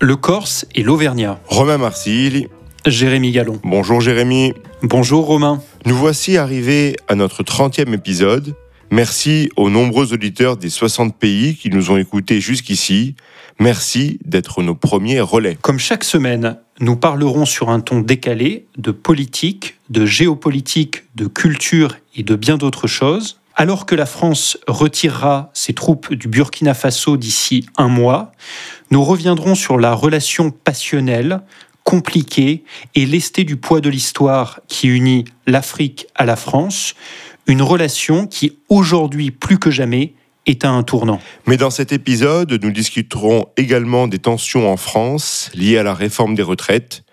le Corse et l'Auvergnat. Romain Marcilly. Jérémy Gallon. Bonjour Jérémy. Bonjour Romain. Nous voici arrivés à notre 30e épisode. Merci aux nombreux auditeurs des 60 pays qui nous ont écoutés jusqu'ici. Merci d'être nos premiers relais. Comme chaque semaine, nous parlerons sur un ton décalé de politique, de géopolitique, de culture et de bien d'autres choses. Alors que la France retirera ses troupes du Burkina Faso d'ici un mois, nous reviendrons sur la relation passionnelle, compliquée et lestée du poids de l'histoire qui unit l'Afrique à la France, une relation qui aujourd'hui plus que jamais est à un tournant. Mais dans cet épisode, nous discuterons également des tensions en France liées à la réforme des retraites,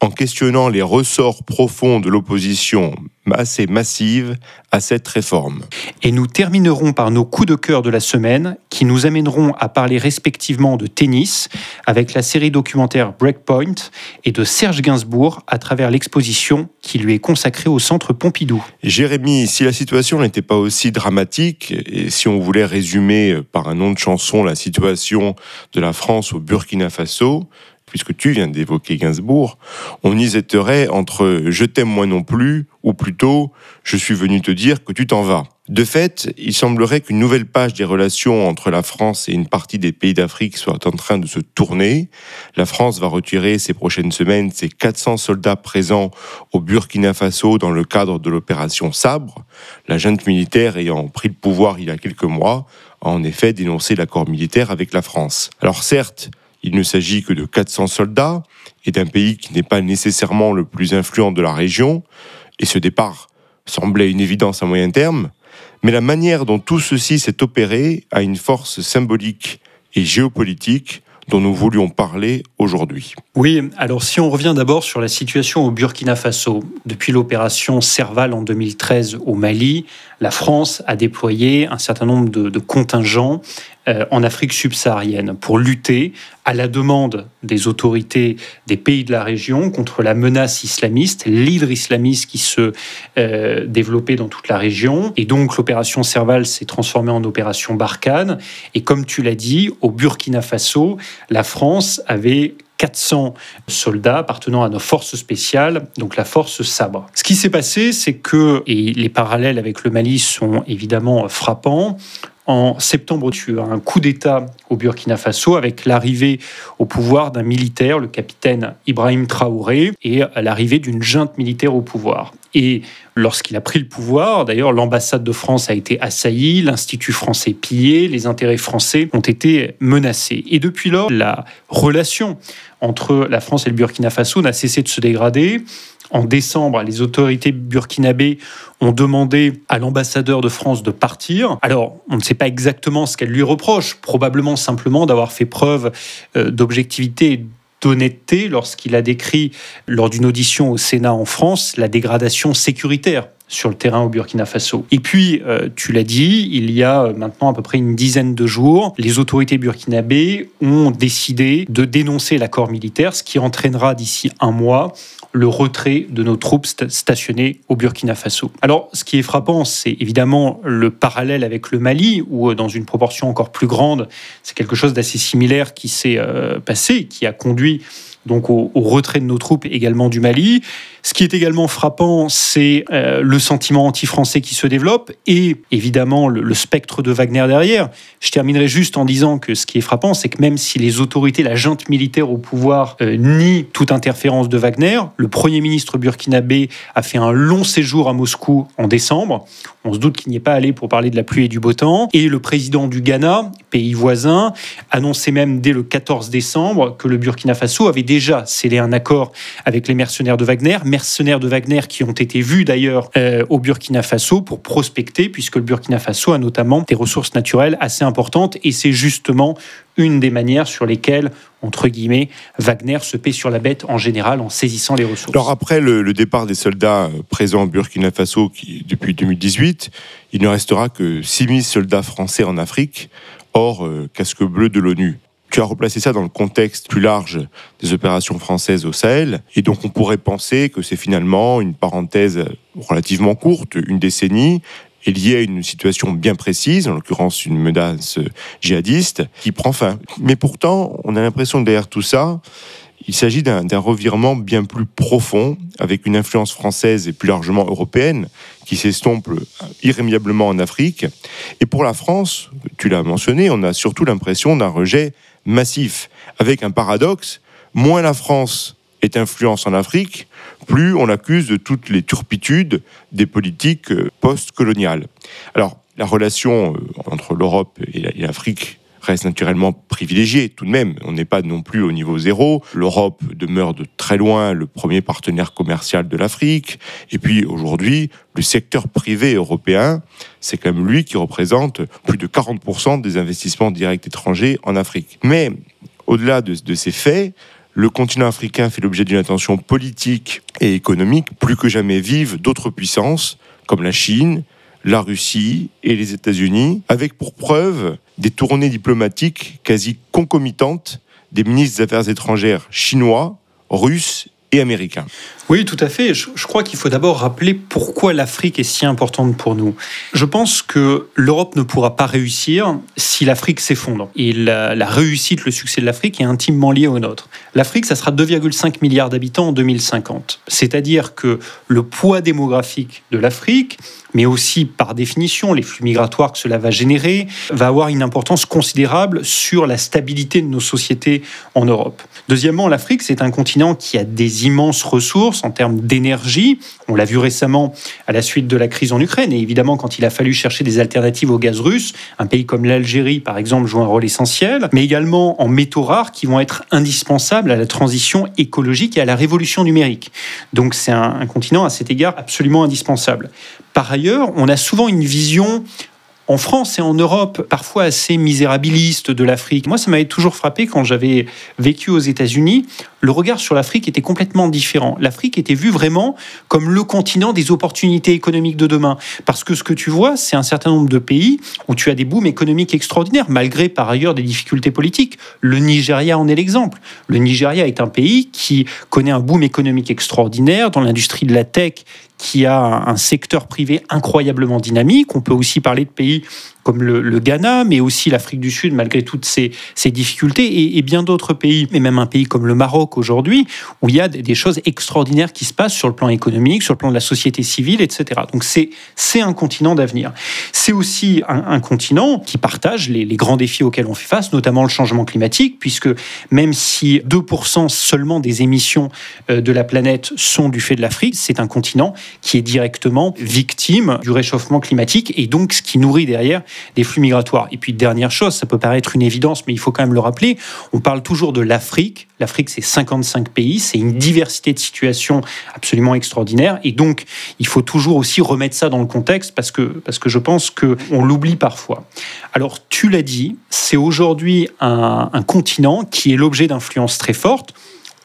en questionnant les ressorts profonds de l'opposition assez massive à cette réforme. Et nous terminerons par nos coups de cœur de la semaine qui nous amèneront à parler respectivement de tennis avec la série documentaire Breakpoint et de Serge Gainsbourg à travers l'exposition qui lui est consacrée au centre Pompidou. Jérémy, si la situation n'était pas aussi dramatique et si on voulait résumer par un nom de chanson la situation de la France au Burkina Faso, puisque tu viens d'évoquer Gainsbourg, on hésiterait entre je t'aime moi non plus ou plutôt je suis venu te dire que tu t'en vas. De fait, il semblerait qu'une nouvelle page des relations entre la France et une partie des pays d'Afrique soit en train de se tourner. La France va retirer ces prochaines semaines ses 400 soldats présents au Burkina Faso dans le cadre de l'opération Sabre. La junte militaire ayant pris le pouvoir il y a quelques mois a en effet dénoncé l'accord militaire avec la France. Alors certes, il ne s'agit que de 400 soldats et d'un pays qui n'est pas nécessairement le plus influent de la région, et ce départ semblait une évidence à moyen terme, mais la manière dont tout ceci s'est opéré a une force symbolique et géopolitique dont nous voulions parler aujourd'hui. Oui, alors si on revient d'abord sur la situation au Burkina Faso, depuis l'opération Serval en 2013 au Mali, la France a déployé un certain nombre de, contingents euh, en Afrique subsaharienne pour lutter à la demande des autorités des pays de la région contre la menace islamiste, l'hydre islamiste qui se euh, développait dans toute la région. Et donc l'opération Serval s'est transformée en opération Barkhane. Et comme tu l'as dit, au Burkina Faso, la France avait 400 soldats appartenant à nos forces spéciales, donc la force Sabre. Ce qui s'est passé, c'est que, et les parallèles avec le Mali sont évidemment frappants, en septembre, tu as un coup d'État au Burkina Faso avec l'arrivée au pouvoir d'un militaire, le capitaine Ibrahim Traoré, et l'arrivée d'une junte militaire au pouvoir. Et lorsqu'il a pris le pouvoir, d'ailleurs, l'ambassade de France a été assaillie, l'Institut français pillé, les intérêts français ont été menacés. Et depuis lors, la relation entre la France et le Burkina Faso n'a cessé de se dégrader. En décembre, les autorités burkinabées ont demandé à l'ambassadeur de France de partir. Alors, on ne sait pas exactement ce qu'elle lui reproche, probablement simplement d'avoir fait preuve euh, d'objectivité et d'honnêteté lorsqu'il a décrit, lors d'une audition au Sénat en France, la dégradation sécuritaire sur le terrain au Burkina Faso. Et puis, euh, tu l'as dit, il y a maintenant à peu près une dizaine de jours, les autorités burkinabées ont décidé de dénoncer l'accord militaire, ce qui entraînera d'ici un mois le retrait de nos troupes stationnées au Burkina Faso. Alors, ce qui est frappant, c'est évidemment le parallèle avec le Mali, où euh, dans une proportion encore plus grande, c'est quelque chose d'assez similaire qui s'est euh, passé, qui a conduit donc au, retrait de nos troupes également du Mali. Ce qui est également frappant, c'est euh, le sentiment anti-français qui se développe et évidemment le, spectre de Wagner derrière. Je terminerai juste en disant que ce qui est frappant, c'est que même si les autorités, la junte militaire au pouvoir euh, nie toute interférence de Wagner, le Premier ministre burkinabé a fait un long séjour à Moscou en décembre. On se doute qu'il n'y est pas allé pour parler de la pluie et du beau temps. Et le président du Ghana, pays voisin, annonçait même dès le 14 décembre que le Burkina Faso avait déjà scellé un accord avec les mercenaires de Wagner, mercenaires de Wagner qui ont été vus d'ailleurs euh, au Burkina Faso pour prospecter, puisque le Burkina Faso a notamment des ressources naturelles assez importantes, et c'est justement une des manières sur lesquelles, entre guillemets, Wagner se paie sur la bête en général en saisissant les ressources. Alors après le, départ des soldats présents au Burkina Faso qui, depuis 2018, il ne restera que 6000 soldats français en Afrique, hors euh, casque bleu de l'ONU. Tu as replacé ça dans le contexte plus large des opérations françaises au Sahel. Et donc, on pourrait penser que c'est finalement une parenthèse relativement courte, une décennie, est liée à une situation bien précise, en l'occurrence une menace djihadiste, qui prend fin. Mais pourtant, on a l'impression que derrière tout ça, il s'agit d'un revirement bien plus profond, avec une influence française et plus largement européenne, qui s'estompe irrémédiablement en Afrique. Et pour la France, tu l'as mentionné, on a surtout l'impression d'un rejet massif, avec un paradoxe, moins la France est influence en Afrique, plus on l'accuse de toutes les turpitudes des politiques euh, post-coloniales. Alors, la relation euh, entre l'Europe et l'Afrique reste naturellement privilégiée tout de même. On n'est pas non plus au niveau zéro. L'Europe demeure de très loin le premier partenaire commercial de l'Afrique. Et puis aujourd'hui, le secteur privé européen, c'est quand même lui qui représente plus de 40% des investissements directs étrangers en Afrique. Mais au-delà de, de ces faits, le continent africain fait l'objet d'une attention politique et économique plus que jamais vive d'autres puissances comme la Chine, la Russie et les États-Unis, avec pour preuve des tournées diplomatiques quasi concomitantes des ministres des Affaires étrangères chinois, russes et américains. Oui, tout à fait. Je, crois qu'il faut d'abord rappeler pourquoi l'Afrique est si importante pour nous. Je pense que l'Europe ne pourra pas réussir si l'Afrique s'effondre. Et la, la, réussite, le succès de l'Afrique est intimement lié au nôtre. L'Afrique, ça sera 2,5 milliards d'habitants en 2050. C'est-à-dire que le poids démographique de l'Afrique, mais aussi par définition les flux migratoires que cela va générer, va avoir une importance considérable sur la stabilité de nos sociétés en Europe. Deuxièmement, l'Afrique, c'est un continent qui a des immenses ressources en termes d'énergie. On l'a vu récemment à la suite de la crise en Ukraine. Et évidemment, quand il a fallu chercher des alternatives au gaz russe, un pays comme l'Algérie, par exemple, joue un rôle essentiel, mais également en métaux rares qui vont être indispensables à la transition écologique et à la révolution numérique. Donc c'est un, continent à cet égard absolument indispensable. Par ailleurs, on a souvent une vision en France et en Europe parfois assez misérabiliste de l'Afrique. Moi, ça m'avait toujours frappé quand j'avais vécu aux États-Unis. Le regard sur l'Afrique était complètement différent. L'Afrique était vue vraiment comme le continent des opportunités économiques de demain. Parce que ce que tu vois, c'est un certain nombre de pays où tu as des booms économiques extraordinaires, malgré par ailleurs des difficultés politiques. Le Nigeria en est l'exemple. Le Nigeria est un pays qui connaît un boom économique extraordinaire dans l'industrie de la tech qui a un secteur privé incroyablement dynamique. On peut aussi parler de pays comme le, Ghana, mais aussi l'Afrique du Sud, malgré toutes ces, difficultés, et, bien d'autres pays, mais même un pays comme le Maroc aujourd'hui, où il y a des, choses extraordinaires qui se passent sur le plan économique, sur le plan de la société civile, etc. Donc c'est un continent d'avenir. C'est aussi un, continent qui partage les, grands défis auxquels on fait face, notamment le changement climatique, puisque même si 2% seulement des émissions euh, de la planète sont du fait de l'Afrique, c'est un continent qui est directement victime du réchauffement climatique, et donc ce qui nourrit derrière des flux migratoires. Et puis, dernière chose, ça peut paraître une évidence, mais il faut quand même le rappeler, on parle toujours de l'Afrique. L'Afrique, c'est 55 pays, c'est une diversité de situations absolument extraordinaire. Et donc, il faut toujours aussi remettre ça dans le contexte parce que, parce que je pense qu'on l'oublie parfois. Alors, tu l'as dit, c'est aujourd'hui un, un continent qui est l'objet d'influences très fortes.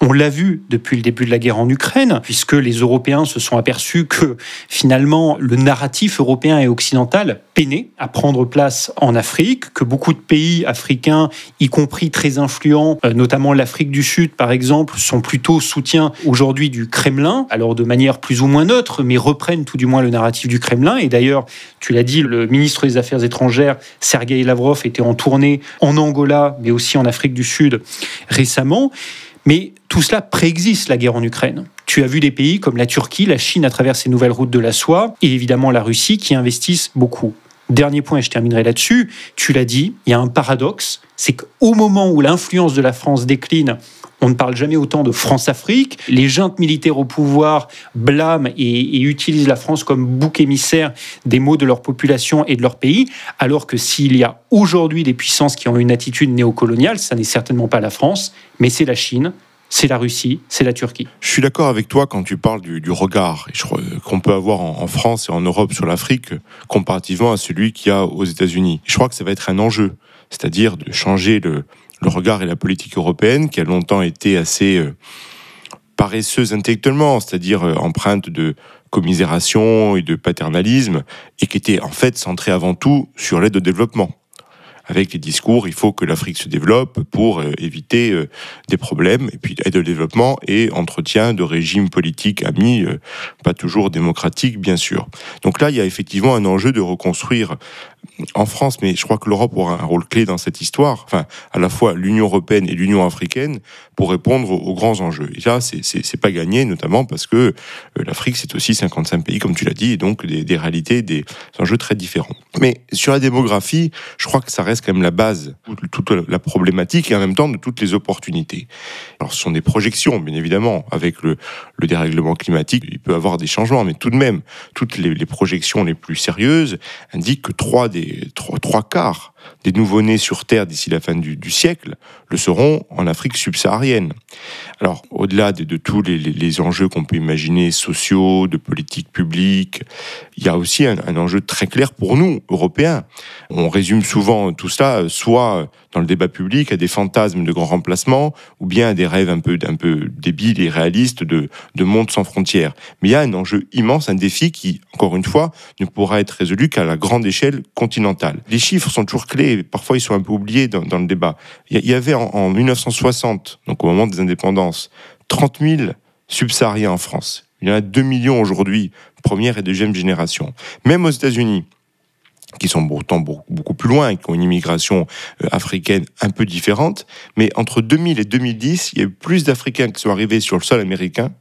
On l'a vu depuis le début de la guerre en Ukraine, puisque les Européens se sont aperçus que finalement le narratif européen et occidental peinait à prendre place en Afrique, que beaucoup de pays africains, y compris très influents, euh, notamment l'Afrique du Sud par exemple, sont plutôt soutien aujourd'hui du Kremlin, alors de manière plus ou moins neutre, mais reprennent tout du moins le narratif du Kremlin. Et d'ailleurs, tu l'as dit, le ministre des Affaires étrangères, Sergei Lavrov, était en tournée en Angola, mais aussi en Afrique du Sud récemment. Mais tout cela préexiste la guerre en Ukraine. Tu as vu des pays comme la Turquie, la Chine à travers ses nouvelles routes de la soie, et évidemment la Russie qui investissent beaucoup. Dernier point, et je terminerai là-dessus, tu l'as dit, il y a un paradoxe, c'est qu'au moment où l'influence de la France décline, on ne parle jamais autant de France-Afrique. Les juntes militaires au pouvoir blâment et, utilisent la France comme bouc émissaire des maux de leur population et de leur pays, alors que s'il y a aujourd'hui des puissances qui ont une attitude néocoloniale, ça n'est certainement pas la France, mais c'est la Chine, c'est la Russie, c'est la Turquie. Je suis d'accord avec toi quand tu parles du, regard qu'on peut avoir en, France et en Europe sur l'Afrique comparativement à celui qu'il y a aux États-Unis. Je crois que ça va être un enjeu, c'est-à-dire de changer le, le regard et la politique européenne, qui a longtemps été assez euh, paresseuse intellectuellement, c'est-à-dire euh, empreinte de commisération et de paternalisme, et qui était en fait centrée avant tout sur l'aide au développement. avec les discours, il faut que l'Afrique se développe pour euh, éviter des problèmes, et puis aide au développement et entretien de régimes politiques amis, pas toujours démocratiques, bien sûr. Donc là, il y a effectivement un enjeu de reconstruire en France, mais je crois que l'Europe aura un rôle clé dans cette histoire, enfin, à la fois l'Union européenne et l'Union africaine, pour répondre aux, grands enjeux. Et là, c'est pas gagné, notamment parce que euh, l'Afrique, c'est aussi 55 pays, comme tu l'as dit, et donc des, réalités, des enjeux très différents. Mais sur la démographie, je crois que ça reste quand même la base, toute la problématique et en même temps de toutes les opportunités. Alors, ce sont des projections, bien évidemment, avec le, le dérèglement climatique, il peut y avoir des changements, mais tout de même, toutes les, les projections les plus sérieuses indiquent que trois des trois, trois quarts des nouveau-nés sur Terre d'ici la fin du, siècle le seront en Afrique subsaharienne. Alors, au-delà de, tous les, enjeux qu'on peut imaginer, sociaux, de politique publique, il y a aussi un, enjeu très clair pour nous, Européens. On résume souvent tout cela, soit dans le débat public, à des fantasmes de grands remplacements, ou bien à des rêves un peu, débiles et réalistes de, de monde sans frontières. Mais il y a un enjeu immense, un défi qui, encore une fois, ne pourra être résolu qu'à la grande échelle continentale. Les chiffres sont toujours parfois ils sont un peu oubliés dans, le débat. Il y avait en, en 1960, donc au moment des indépendances, 30 000 subsahariens en France. Il y en a 2 millions aujourd'hui, première et deuxième génération. Même aux États-Unis, qui sont pourtant beaucoup plus loin et qui ont une immigration euh, africaine un peu différente. Mais entre 2000 et 2010, il y a eu plus d'Africains qui sont arrivés sur le sol américain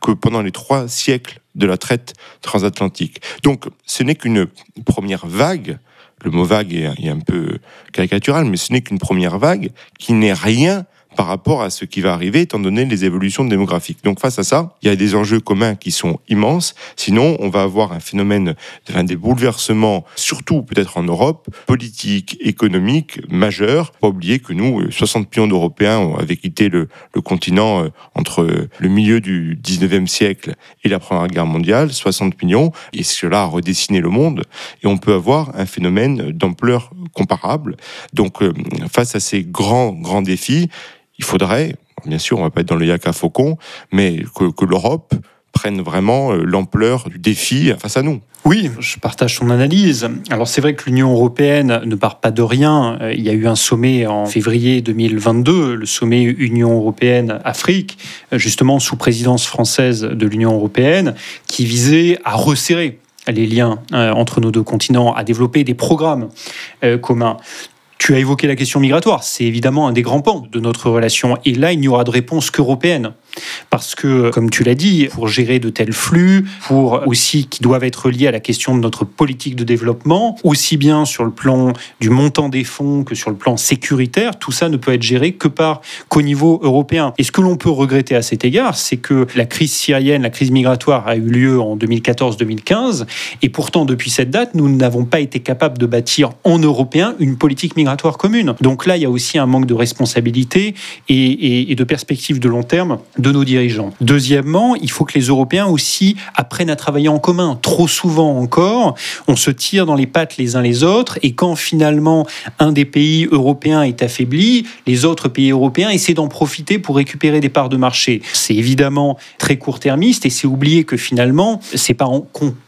que pendant les trois siècles de la traite transatlantique. Donc, ce n'est qu'une première vague. Le mot vague est un peu caricatural, mais ce n'est qu'une première vague qui n'est rien par rapport à ce qui va arriver, étant donné les évolutions démographiques. Donc face à ça, il y a des enjeux communs qui sont immenses. Sinon, on va avoir un phénomène, enfin, des bouleversements, surtout peut-être en Europe, politiques, économiques, majeurs. Pas oublier que nous, 60 millions d'Européens avaient quitté le, le continent euh, entre le milieu du 19e siècle et la Première Guerre mondiale, 60 millions, et cela a redessiné le monde. Et on peut avoir un phénomène d'ampleur comparable. Donc, euh, face à ces grands, grands défis, il faudrait, bien sûr, on va pas être dans le yak à faucon, mais que, l'Europe prenne vraiment euh, l'ampleur du défi face à nous. Oui, je partage son analyse. Alors c'est vrai que l'Union européenne ne part pas de rien. Euh, il y a eu un sommet en février 2022, le sommet Union européenne-Afrique, justement sous présidence française de l'Union européenne, qui visait à resserrer les liens euh, entre nos deux continents, à développer des programmes communs. Tu as évoqué la question migratoire, c'est évidemment un des grands pans de notre relation. Et là, il n'y aura de réponse qu'européenne. Parce que, comme tu l'as dit, pour gérer de tels flux, pour aussi qui doivent être liés à la question de notre politique de développement, aussi bien sur le plan du montant des fonds que sur le plan sécuritaire, tout ça ne peut être géré que par qu'au niveau européen. Et ce que l'on peut regretter à cet égard, c'est que la crise syrienne, la crise migratoire a eu lieu en 2014-2015, et pourtant depuis cette date, nous n'avons pas été capables de bâtir en européen une politique migratoire commune. Donc là, il y a aussi un manque de responsabilité et, et de perspective de long terme de nos dirigeants. Deuxièmement, il faut que les Européens aussi apprennent à travailler en commun. Trop souvent encore, on se tire dans les pattes les uns les autres et quand finalement un des pays européens est affaibli, les autres pays européens essaient d'en profiter pour récupérer des parts de marché. C'est évidemment très court-termiste et c'est oublier que finalement, c'est pas en,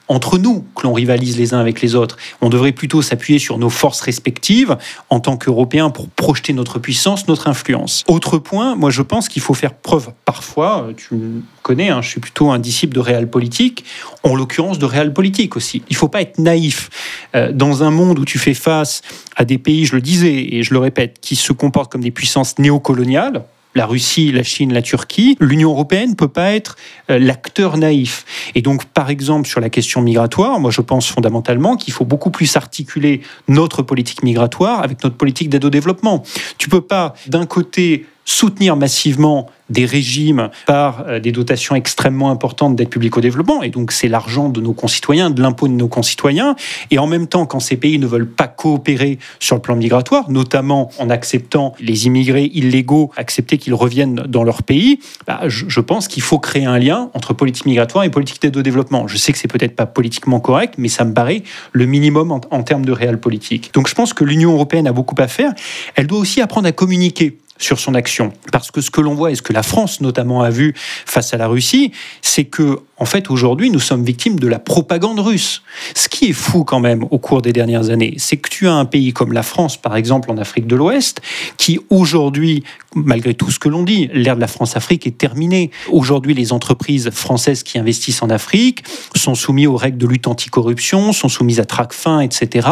entre nous que l'on rivalise les uns avec les autres. On devrait plutôt s'appuyer sur nos forces respectives en tant qu'Européens pour projeter notre puissance, notre influence. Autre point, moi je pense qu'il faut faire preuve parfois, euh, tu me connais, hein, je suis plutôt un disciple de réel politique, en l'occurrence de réel politique aussi. Il ne faut pas être naïf. Euh, dans un monde où tu fais face à des pays, je le disais et je le répète, qui se comportent comme des puissances néocoloniales, la Russie, la Chine, la Turquie, l'Union européenne ne peut pas être euh, l'acteur naïf. Et donc, par exemple, sur la question migratoire, moi je pense fondamentalement qu'il faut beaucoup plus articuler notre politique migratoire avec notre politique d'aide au développement. Tu peux pas, d'un côté, soutenir massivement des régimes par euh, des dotations extrêmement importantes d'aide publique au développement, et donc c'est l'argent de nos concitoyens, de l'impôt de nos concitoyens, et en même temps, quand ces pays ne veulent pas coopérer sur le plan migratoire, notamment en acceptant les immigrés illégaux, accepter qu'ils reviennent dans leur pays, bah, je, pense qu'il faut créer un lien entre politique migratoire et politique d'aide au développement. Je sais que c'est peut-être pas politiquement correct, mais ça me paraît le minimum en, en termes de réel politique. Donc je pense que l'Union européenne a beaucoup à faire. Elle doit aussi apprendre à communiquer sur son action. Parce que ce que l'on voit et ce que la France notamment a vu face à la Russie, c'est que en fait, aujourd'hui, nous sommes victimes de la propagande russe. Ce qui est fou quand même au cours des dernières années, c'est que tu as un pays comme la France, par exemple, en Afrique de l'Ouest, qui aujourd'hui, malgré tout ce que l'on dit, l'ère de la France-Afrique est terminée. Aujourd'hui, les entreprises françaises qui investissent en Afrique sont soumises aux règles de lutte anticorruption, sont soumises à Tracfin, etc.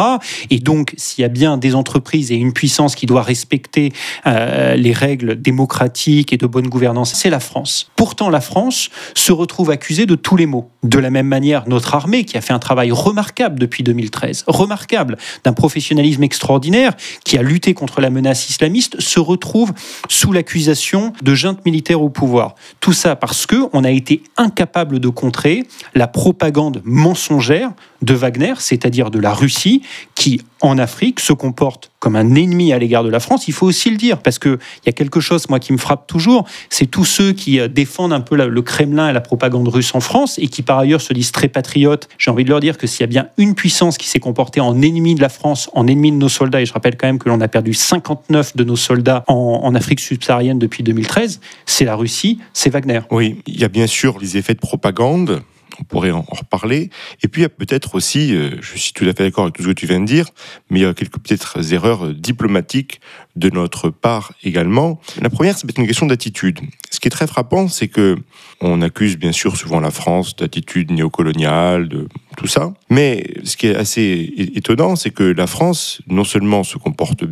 Et donc, s'il y a bien des entreprises et une puissance qui doit respecter euh, les règles démocratiques et de bonne gouvernance, c'est la France. Pourtant, la France se retrouve accusée de tous les maux. De la même manière, notre armée, qui a fait un travail remarquable depuis 2013, remarquable, d'un professionnalisme extraordinaire, qui a lutté contre la menace islamiste, se retrouve sous l'accusation de junte militaire au pouvoir. Tout ça parce que on a été incapable de contrer la propagande mensongère de Wagner, c'est-à-dire de la Russie, qui en Afrique se comporte comme un ennemi à l'égard de la France. Il faut aussi le dire, parce qu'il y a quelque chose, moi, qui me frappe toujours, c'est tous ceux qui euh, défendent un peu le Kremlin et la propagande russe en France, et qui par ailleurs se disent très patriotes. J'ai envie de leur dire que s'il y a bien une puissance qui s'est comportée en ennemi de la France, en ennemi de nos soldats, et je rappelle quand même que l'on a perdu 59 de nos soldats en, Afrique subsaharienne depuis 2013, c'est la Russie, c'est Wagner. Oui, il y a bien sûr les effets de propagande on pourrait en, reparler. Et puis il y a peut-être aussi, euh, je suis tout à fait d'accord avec tout ce que tu viens de dire, mais il y a quelques peut-être erreurs diplomatiques de notre part également. La première, c'est peut-être une question d'attitude. Ce qui est très frappant, c'est que on accuse bien sûr souvent la France d'attitude néocoloniale, de tout ça. Mais ce qui est assez étonnant, c'est que la France, non seulement se comporte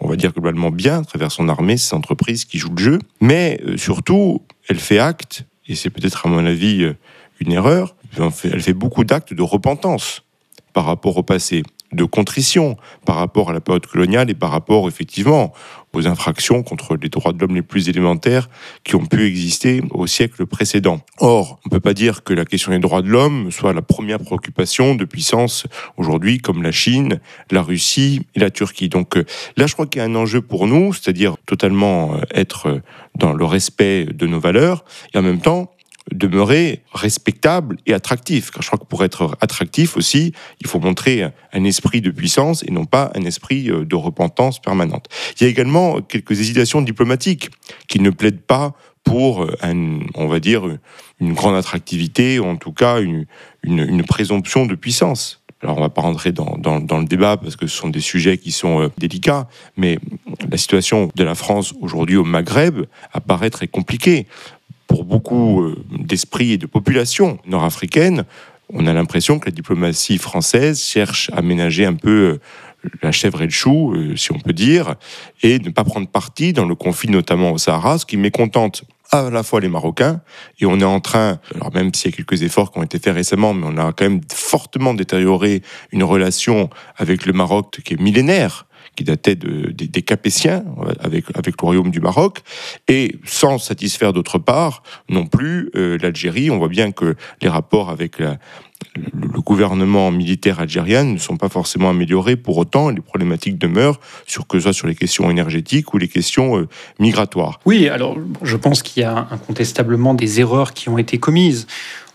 on va dire globalement bien à travers son armée, ses entreprises qui jouent le jeu, mais euh, surtout, elle fait acte, et c'est peut-être à mon avis euh, une erreur, elle fait beaucoup d'actes de repentance par rapport au passé, de contrition par rapport à la période coloniale et par rapport effectivement aux infractions contre les droits de l'homme les plus élémentaires qui ont pu exister au siècle précédent. Or, on ne peut pas dire que la question des droits de l'homme soit la première préoccupation de puissances aujourd'hui comme la Chine, la Russie et la Turquie. Donc euh, là, je crois qu'il y a un enjeu pour nous, c'est-à-dire totalement euh, être dans le respect de nos valeurs et en même temps demeurer respectable et attractif. Je crois que pour être attractif aussi, il faut montrer un esprit de puissance et non pas un esprit euh, de repentance permanente. Il y a également quelques hésitations diplomatiques qui ne plaident pas pour, euh, un, on va dire, une grande attractivité, ou en tout cas une, une, présomption de puissance. Alors on ne va pas rentrer dans, dans, dans, le débat parce que ce sont des sujets qui sont euh, délicats, mais la situation de la France aujourd'hui au Maghreb apparaît très compliquée pour beaucoup euh, d'esprits et de populations nord-africaines, on a l'impression que la diplomatie française cherche à ménager un peu euh, la chèvre et le chou, euh, si on peut dire, et ne pas prendre parti dans le conflit notamment au Sahara, ce qui mécontente à la fois les Marocains, et on est en train, alors même s'il y a quelques efforts qui ont été faits récemment, mais on a quand même fortement détérioré une relation avec le Maroc qui est millénaire, qui datait des, Capétiens avec, avec le royaume du Maroc, et sans satisfaire d'autre part non plus euh, l'Algérie. On voit bien que les rapports avec le, gouvernement militaire algérien ne sont pas forcément améliorés. Pour autant, les problématiques demeurent, sur, que ce soit sur les questions énergétiques ou les questions euh, migratoires. Oui, alors je pense qu'il y a incontestablement des erreurs qui ont été commises.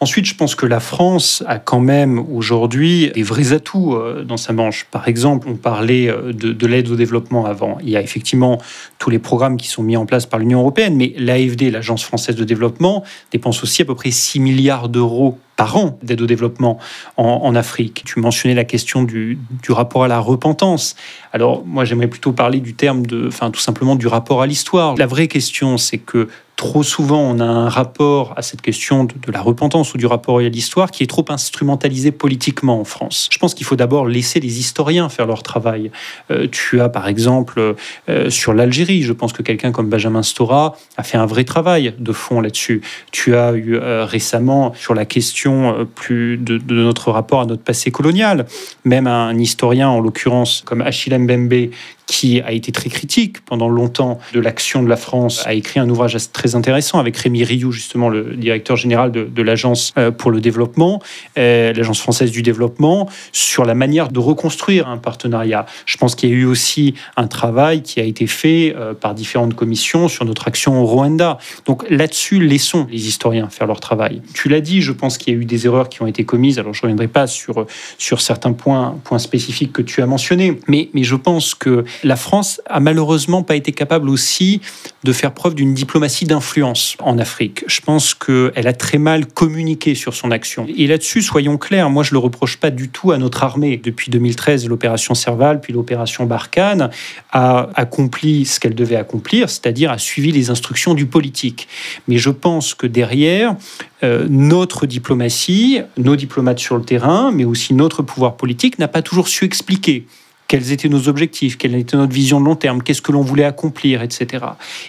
Ensuite, je pense que la France a quand même aujourd'hui des vrais atouts euh, dans sa manche. Par exemple, on parlait euh, de, l'aide au développement avant. Il y a effectivement tous les programmes qui sont mis en place par l'Union européenne, mais l'AFD, l'Agence française de développement, dépense aussi à peu près 6 milliards d'euros par an d'aide au développement en, Afrique. Tu mentionnais la question du, du, rapport à la repentance. Alors moi j'aimerais plutôt parler du terme de, enfin tout simplement du rapport à l'histoire. La vraie question c'est que trop souvent, on a un rapport à cette question de, la repentance ou du rapport à l'histoire qui est trop instrumentalisé politiquement en France. Je pense qu'il faut d'abord laisser les historiens faire leur travail. Euh, tu as par exemple euh, sur l'Algérie, je pense que quelqu'un comme Benjamin Stora a fait un vrai travail de fond là-dessus. Tu as eu euh, récemment sur la question plus de, de, notre rapport à notre passé colonial, même un historien en l'occurrence comme Achille Mbembe qui a été très critique pendant longtemps de l'action de la France, a écrit un ouvrage très intéressant avec Rémi Rioux, justement le directeur général de, l'Agence euh, pour le développement, euh, l'Agence française du développement, sur la manière de reconstruire un partenariat. Je pense qu'il y a eu aussi un travail qui a été fait euh, par différentes commissions sur notre action au Rwanda. Donc là-dessus, laissons les historiens faire leur travail. Tu l'as dit, je pense qu'il y a eu des erreurs qui ont été commises. Alors je ne reviendrai pas sur, sur certains points, points spécifiques que tu as mentionnés, mais, mais je pense que La France a malheureusement pas été capable aussi de faire preuve d'une diplomatie d'influence en Afrique. Je pense qu'elle a très mal communiqué sur son action. Et là-dessus, soyons clairs, moi je le reproche pas du tout à notre armée. Depuis 2013, l'opération Serval, puis l'opération Barkhane a accompli ce qu'elle devait accomplir, c'est-à-dire a suivi les instructions du politique. Mais je pense que derrière, euh, notre diplomatie, nos diplomates sur le terrain, mais aussi notre pouvoir politique n'a pas toujours su expliquer quels étaient nos objectifs, quelle était notre vision de long terme, qu'est-ce que l'on voulait accomplir, etc.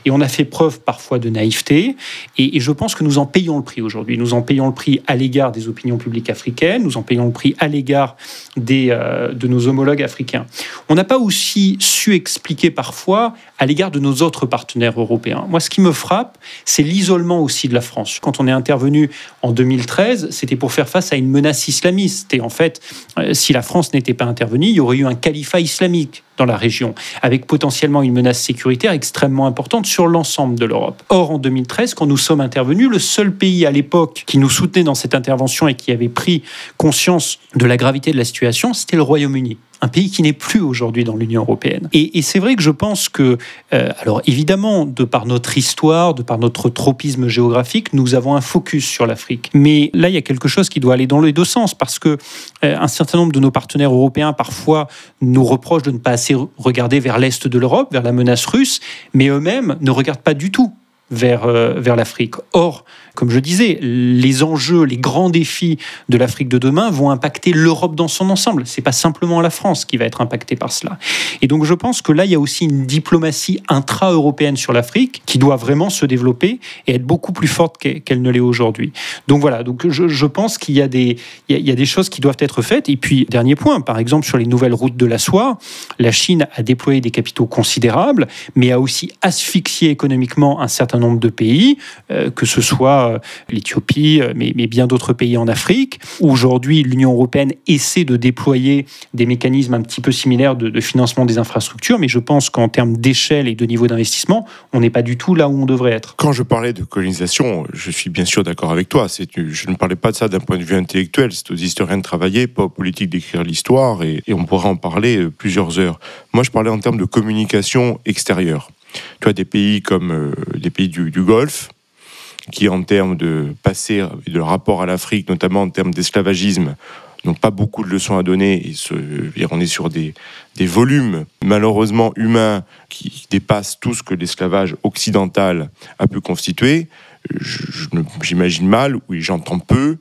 Et on a fait preuve parfois de naïveté, et, je pense que nous en payons le prix aujourd'hui. Nous en payons le prix à l'égard des opinions publiques africaines, nous en payons le prix à l'égard des, euh, de nos homologues africains. On n'a pas aussi su expliquer parfois à l'égard de nos autres partenaires européens. Moi, ce qui me frappe, c'est l'isolement aussi de la France. Quand on est intervenu en 2013, c'était pour faire face à une menace islamiste. Et en fait, euh, si la France n'était pas intervenue, il y aurait eu un califat islamique dans la région, avec potentiellement une menace sécuritaire extrêmement importante sur l'ensemble de l'Europe. Or, en 2013, quand nous sommes intervenus, le seul pays à l'époque qui nous soutenait dans cette intervention et qui avait pris conscience de la gravité de la situation, c'était le Royaume-Uni un pays qui n'est plus aujourd'hui dans l'Union européenne. Et, c'est vrai que je pense que, euh, alors évidemment, de par notre histoire, de par notre tropisme géographique, nous avons un focus sur l'Afrique. Mais là, il y a quelque chose qui doit aller dans les deux sens, parce que euh, un certain nombre de nos partenaires européens parfois nous reprochent de ne pas assez regarder vers l'est de l'Europe, vers la menace russe, mais eux-mêmes ne regardent pas du tout vers, euh, vers l'Afrique. Or, comme je disais, les enjeux, les grands défis de l'Afrique de demain vont impacter l'Europe dans son ensemble. C'est pas simplement la France qui va être impactée par cela. Et donc, je pense que là, il y a aussi une diplomatie intra-européenne sur l'Afrique qui doit vraiment se développer et être beaucoup plus forte qu'elle ne l'est aujourd'hui. Donc voilà. Donc je, je pense qu'il y a des y a, des choses qui doivent être faites. Et puis dernier point, par exemple sur les nouvelles routes de la soie, la Chine a déployé des capitaux considérables, mais a aussi asphyxié économiquement un certain nombre de pays, euh, que ce soit euh, l'Éthiopie, euh, mais, bien d'autres pays en Afrique. Aujourd'hui, l'Union européenne essaie de déployer des mécanismes un petit peu similaires de, financement des infrastructures, mais je pense qu'en termes d'échelle et de niveau d'investissement, on n'est pas du tout là où on devrait être. Quand je parlais de colonisation, je suis bien sûr d'accord avec toi. Je ne parlais pas de ça d'un point de vue intellectuel. C'est aux historiens de travailler, pas aux politiques d'écrire l'histoire, et, et on pourrait en parler plusieurs heures. Moi, je parlais en termes de communication extérieure. Tu as des pays comme euh, les pays du, Golfe, qui en termes de passé, de rapport à l'Afrique, notamment en termes d'esclavagisme, n'ont pas beaucoup de leçons à donner. Et on est sur des, volumes malheureusement humains qui dépassent tout ce que l'esclavage occidental a pu constituer. J'imagine mal, oui, j'entends peu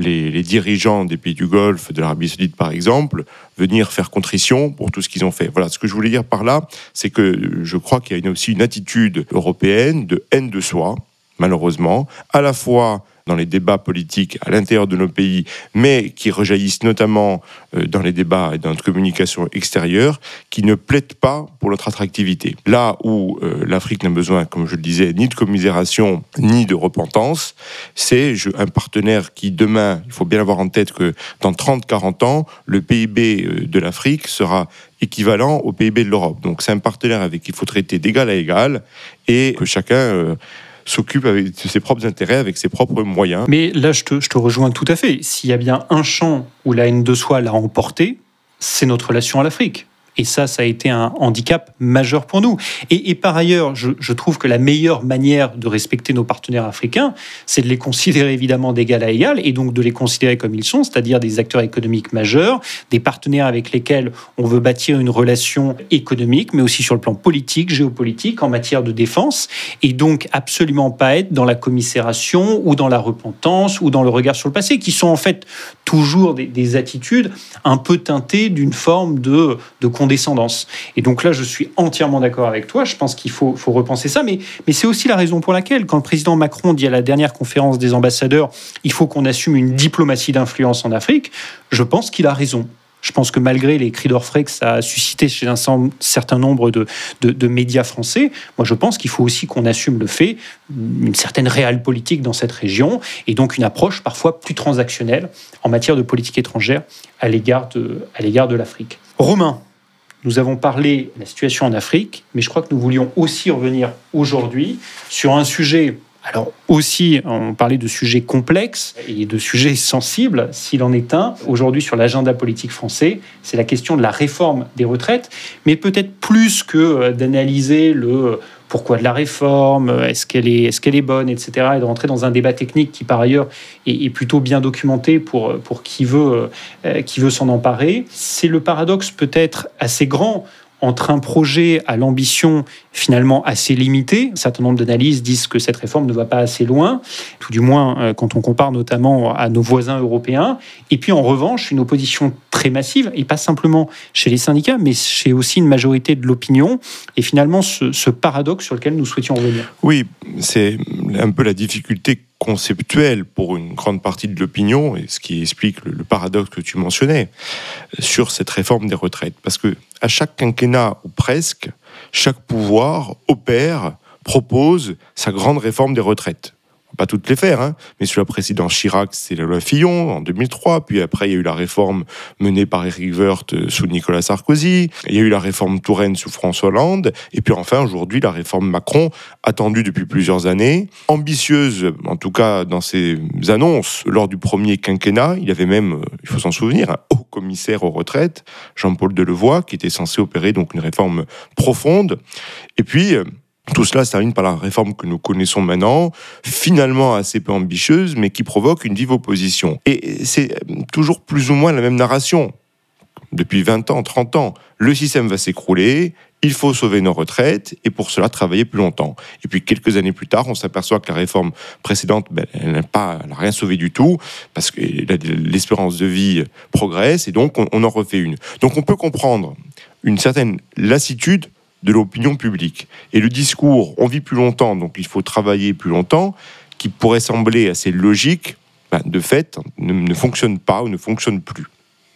les, dirigeants des pays du Golfe, de l'Arabie Saoudite par exemple, venir faire contrition pour tout ce qu'ils ont fait. Voilà, ce que je voulais dire par là, c'est que je crois qu'il y a aussi une attitude européenne de haine de soi, malheureusement, à la fois dans les débats politiques à l'intérieur de nos pays, mais qui rejaillissent notamment euh, dans les débats et dans notre communication extérieure, qui ne plaident pas pour notre attractivité. Là où euh, l'Afrique n'a besoin, comme je le disais, ni de commisération, ni de repentance, c'est un partenaire qui demain, il faut bien avoir en tête que dans 30-40 ans, le PIB euh, de l'Afrique sera équivalent au PIB de l'Europe. Donc c'est un partenaire avec qui il faut traiter d'égal à égal et que chacun s'occupe de ses propres intérêts, avec ses propres moyens. Mais là, je te, je te rejoins tout à fait. S'il y a bien un champ où la haine de soi l'a emporté, c'est notre relation à l'Afrique. Et ça, ça a été un handicap majeur pour nous. Et, par ailleurs, je, trouve que la meilleure manière de respecter nos partenaires africains, c'est de les considérer évidemment d'égal à égal, et donc de les considérer comme ils sont, c'est-à-dire des acteurs économiques majeurs, des partenaires avec lesquels on veut bâtir une relation économique, mais aussi sur le plan politique, géopolitique, en matière de défense, et donc absolument pas être dans la commisération ou dans la repentance ou dans le regard sur le passé, qui sont en fait toujours des, attitudes un peu teintées d'une forme de, de Et donc là, je suis entièrement d'accord avec toi. Je pense qu'il faut, repenser ça. Mais, c'est aussi la raison pour laquelle, quand le président Macron dit à la dernière conférence des ambassadeurs, il faut qu'on assume une diplomatie d'influence en Afrique, je pense qu'il a raison. Je pense que malgré les cris d'orfraie que ça a suscité chez un certain nombre de, médias français, moi je pense qu'il faut aussi qu'on assume le fait d'une certaine réelle politique dans cette région et donc une approche parfois plus transactionnelle en matière de politique étrangère à l'égard de l'Afrique. Romain, nous avons parlé de la situation en Afrique, mais je crois que nous voulions aussi revenir aujourd'hui sur un sujet Alors aussi, on parlait de sujets complexes et de sujets sensibles, s'il en est un. Aujourd'hui, sur l'agenda politique français, c'est la question de la réforme des retraites, mais peut-être plus que euh, d'analyser le pourquoi de la réforme, est-ce qu'elle est, est, qu'elle est bonne, etc. Et de rentrer dans un débat technique qui, par ailleurs, est, plutôt bien documenté pour, pour qui veut, euh, qui veut s'en emparer. C'est le paradoxe peut-être assez grand entre un projet à l'ambition finalement assez limitée. Un certain nombre d'analyses disent que cette réforme ne va pas assez loin, tout du moins euh, quand on compare notamment à nos voisins européens. Et puis en revanche, une opposition très massive, et pas simplement chez les syndicats, mais chez aussi une majorité de l'opinion. Et finalement, ce, ce paradoxe sur lequel nous souhaitions revenir. Oui, c'est un peu la difficulté conceptuelle pour une grande partie de l'opinion, et ce qui explique le, paradoxe que tu mentionnais, sur cette réforme des retraites. Parce que à chaque quinquennat, ou presque, chaque pouvoir opère, propose sa grande réforme des retraites pas toutes les faire, hein, mais sous la présidence Chirac, c'est la loi Fillon en 2003, puis après il y a eu la réforme menée par Éric Woerth euh, sous Nicolas Sarkozy, il y a eu la réforme Touraine sous François Hollande, et puis enfin aujourd'hui la réforme Macron, attendue depuis plusieurs années, ambitieuse en tout cas dans ses annonces lors du premier quinquennat, il avait même, euh, il faut s'en souvenir, un haut commissaire aux retraites, Jean-Paul Delevoye, qui était censé opérer donc une réforme profonde, et puis euh, tout cela se termine par la réforme que nous connaissons maintenant, finalement assez peu ambitieuse, mais qui provoque une vive opposition. Et c'est toujours plus ou moins la même narration. Depuis 20 ans, 30 ans, le système va s'écrouler, il faut sauver nos retraites et pour cela travailler plus longtemps. Et puis quelques années plus tard, on s'aperçoit que la réforme précédente, ben, elle n'a rien sauvé du tout parce que l'espérance de vie progresse et donc on, on en refait une. Donc on peut comprendre une certaine lassitude de l'opinion publique. Et le discours on vit plus longtemps, donc il faut travailler plus longtemps, qui pourrait sembler assez logique, ben, de fait, ne, fonctionne pas ou ne fonctionne plus.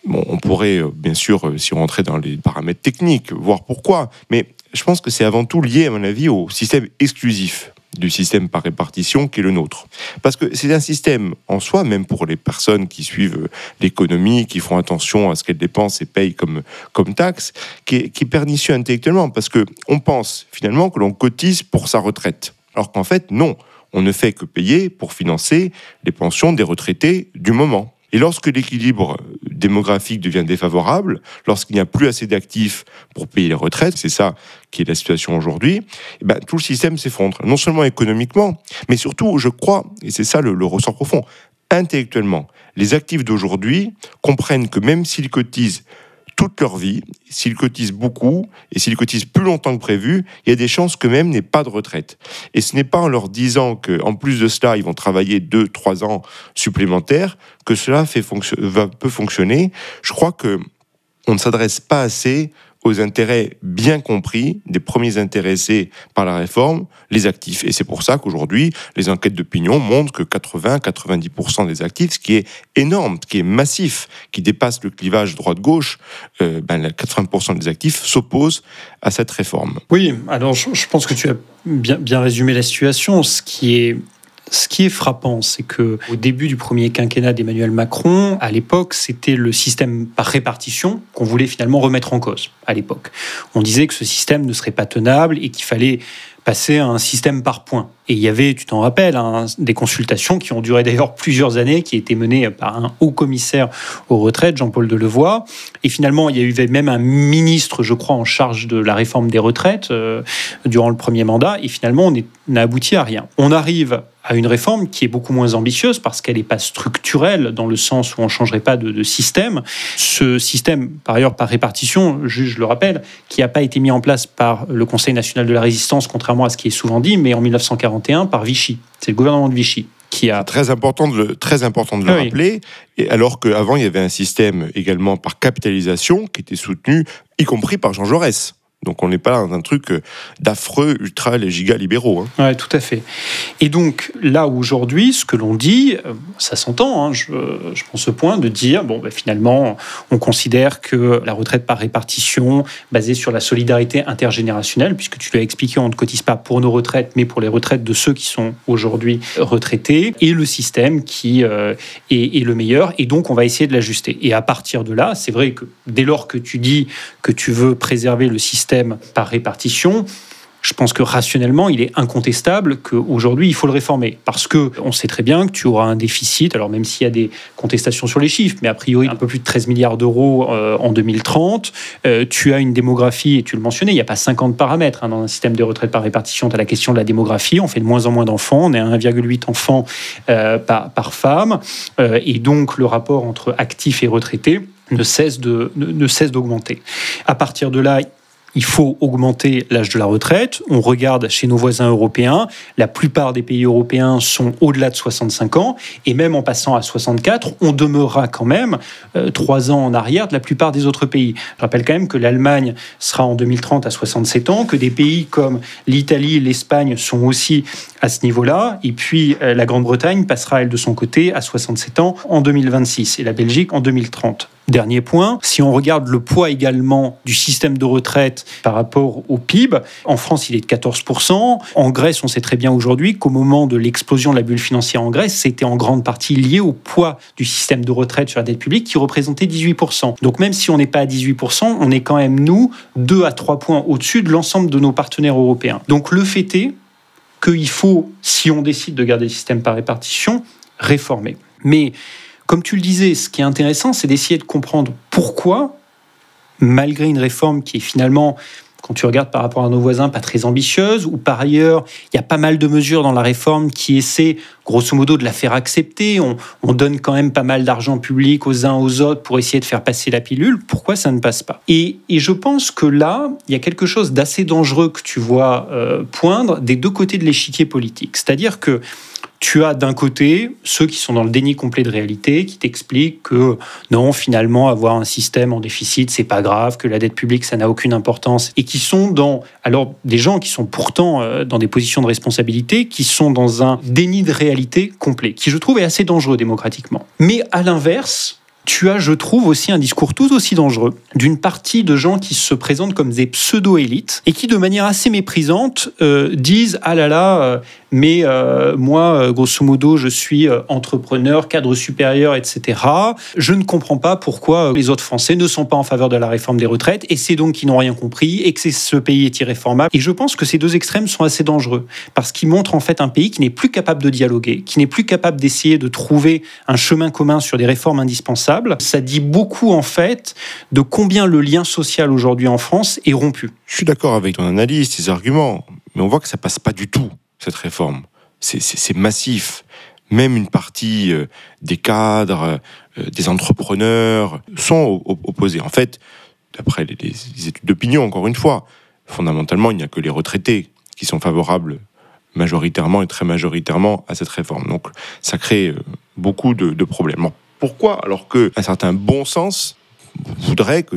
Bon, on pourrait euh, bien sûr, euh, si on rentrait dans les paramètres techniques, voir pourquoi, mais je pense que c'est avant tout lié, à mon avis, au système exclusif du système par répartition qui est le nôtre. Parce que c'est un système en soi, même pour les personnes qui suivent l'économie, qui font attention à ce qu'elles dépensent et payent comme, comme taxe, qui est, qui est pernicieux intellectuellement, parce qu'on pense finalement que l'on cotise pour sa retraite. Alors qu'en fait, non, on ne fait que payer pour financer les pensions des retraités du moment. Et lorsque l'équilibre démographique devient défavorable, lorsqu'il n'y a plus assez d'actifs pour payer les retraites, c'est ça qui est la situation aujourd'hui, eh ben, tout le système s'effondre, non seulement économiquement, mais surtout, je crois, et c'est ça le, le ressort profond, intellectuellement. Les actifs d'aujourd'hui comprennent que même s'ils cotisent toute leur vie, s'ils cotisent beaucoup et s'ils cotisent plus longtemps que prévu, il y a des chances que même n'aient pas de retraite. Et ce n'est pas en leur disant qu'en plus de cela, ils vont travailler 2-3 ans supplémentaires que cela fait va, peut fonctionner. Je crois que on ne s'adresse pas assez aux intérêts bien compris des premiers intéressés par la réforme, les actifs. Et c'est pour ça qu'aujourd'hui, les enquêtes d'opinion montrent que 80-90% des actifs, ce qui est énorme, ce qui est massif, qui dépasse le clivage droite-gauche, euh, ben, 80% des actifs s'opposent à cette réforme. Oui, alors je, pense que tu as bien, bien résumé la situation. Ce qui est ce qui est frappant, c'est que au début du premier quinquennat d'Emmanuel Macron, à l'époque, c'était le système par répartition qu'on voulait finalement remettre en cause. À l'époque, on disait que ce système ne serait pas tenable et qu'il fallait passer à un système par points. Et il y avait, tu t'en rappelles, hein, des consultations qui ont duré d'ailleurs plusieurs années, qui étaient menées par un haut commissaire aux retraites, Jean-Paul Delevoye. Et finalement, il y a eu même un ministre, je crois, en charge de la réforme des retraites euh, durant le premier mandat. Et finalement, on n'a abouti à rien. On arrive à une réforme qui est beaucoup moins ambitieuse parce qu'elle n'est pas structurelle dans le sens où on ne changerait pas de, système. Ce système, par ailleurs, par répartition, je le rappelle, qui n'a pas été mis en place par le Conseil national de la résistance, contrairement à ce qui est souvent dit, mais en 1941 par Vichy. C'est le gouvernement de Vichy. Qui a... Très important de le, très important de le rappeler, et alors qu'avant il y avait un système également par capitalisation qui était soutenu, y compris par Jean Jaurès. Donc on n'est pas dans un truc euh, d'affreux ultra les giga libéraux. Hein. Oui, tout à fait. Et donc là aujourd'hui, ce que l'on dit, euh, ça s'entend. Hein, je, je prends ce point de dire bon, ben, finalement, on considère que la retraite par répartition, basée sur la solidarité intergénérationnelle, puisque tu l'as expliqué, on ne cotise pas pour nos retraites, mais pour les retraites de ceux qui sont aujourd'hui retraités, et le système qui euh, est, est le meilleur. Et donc on va essayer de l'ajuster. Et à partir de là, c'est vrai que dès lors que tu dis que tu veux préserver le système par répartition, je pense que rationnellement, il est incontestable qu'aujourd'hui, il faut le réformer. Parce que on sait très bien que tu auras un déficit, alors même s'il y a des contestations sur les chiffres, mais a priori un peu plus de 13 milliards d'euros euh, en 2030. Euh, tu as une démographie, et tu le mentionnais, il n'y a pas 50 paramètres hein, dans un système de retraite par répartition. Tu as la question de la démographie, on fait de moins en moins d'enfants, on est à 1,8 enfants euh, par, femme. et donc le rapport entre actifs et retraités ne cesse d'augmenter. À partir de là, il faut augmenter l'âge de la retraite. On regarde chez nos voisins européens, la plupart des pays européens sont au-delà de 65 ans, et même en passant à 64, on demeurera quand même euh, trois ans en arrière de la plupart des autres pays. Je rappelle quand même que l'Allemagne sera en 2030 à 67 ans, que des pays comme l'Italie l'Espagne sont aussi à ce niveau-là, et puis euh, la Grande-Bretagne passera, elle, de son côté, à 67 ans en 2026, et la Belgique en 2030. Dernier point, si on regarde le poids également du système de retraite par rapport au PIB, en France il est de 14%, en Grèce on sait très bien aujourd'hui qu'au moment de l'explosion de la bulle financière en Grèce, c'était en grande partie lié au poids du système de retraite sur la dette publique qui représentait 18%. Donc même si on n'est pas à 18%, on est quand même nous 2 à 3 points au-dessus de l'ensemble de nos partenaires européens. Donc le fait est qu'il faut, si on décide de garder le système par répartition, réformer. Mais comme tu le disais, ce qui est intéressant, c'est d'essayer de comprendre pourquoi, malgré une réforme qui est finalement, quand tu regardes par rapport à nos voisins, pas très ambitieuse, ou par ailleurs, il y a pas mal de mesures dans la réforme qui essaient, grosso modo, de la faire accepter. On, donne quand même pas mal d'argent public aux uns aux autres pour essayer de faire passer la pilule. Pourquoi ça ne passe pas? Et, je pense que là, il y a quelque chose d'assez dangereux que tu vois euh, poindre des deux côtés de l'échiquier politique. C'est-à-dire que tu as d'un côté ceux qui sont dans le déni complet de réalité, qui t'expliquent que non, finalement, avoir un système en déficit, c'est pas grave, que la dette publique, ça n'a aucune importance, et qui sont dans, alors, des gens qui sont pourtant euh, dans des positions de responsabilité, qui sont dans un déni de réalité complet, qui je trouve est assez dangereux démocratiquement. Mais à l'inverse, tu as, je trouve, aussi un discours tout aussi dangereux d'une partie de gens qui se présentent comme des pseudo-élites et qui, de manière assez méprisante, euh, disent Ah là là, euh, mais euh, moi, grosso modo, je suis entrepreneur, cadre supérieur, etc. Je ne comprends pas pourquoi les autres Français ne sont pas en faveur de la réforme des retraites et c'est donc qu'ils n'ont rien compris et que ce pays est irréformable. Et je pense que ces deux extrêmes sont assez dangereux parce qu'ils montrent en fait un pays qui n'est plus capable de dialoguer, qui n'est plus capable d'essayer de trouver un chemin commun sur des réformes indispensables ça dit beaucoup en fait de combien le lien social aujourd'hui en France est rompu. Je suis d'accord avec ton analyse, tes arguments, mais on voit que ça passe pas du tout cette réforme. C'est massif. Même une partie euh, des cadres, euh, des entrepreneurs sont opposés. En fait, d'après les, études d'opinion, encore une fois, fondamentalement, il n'y a que les retraités qui sont favorables majoritairement et très majoritairement à cette réforme. Donc ça crée euh, beaucoup de, problèmes. Pourquoi Alors qu'un certain bon sens voudrait que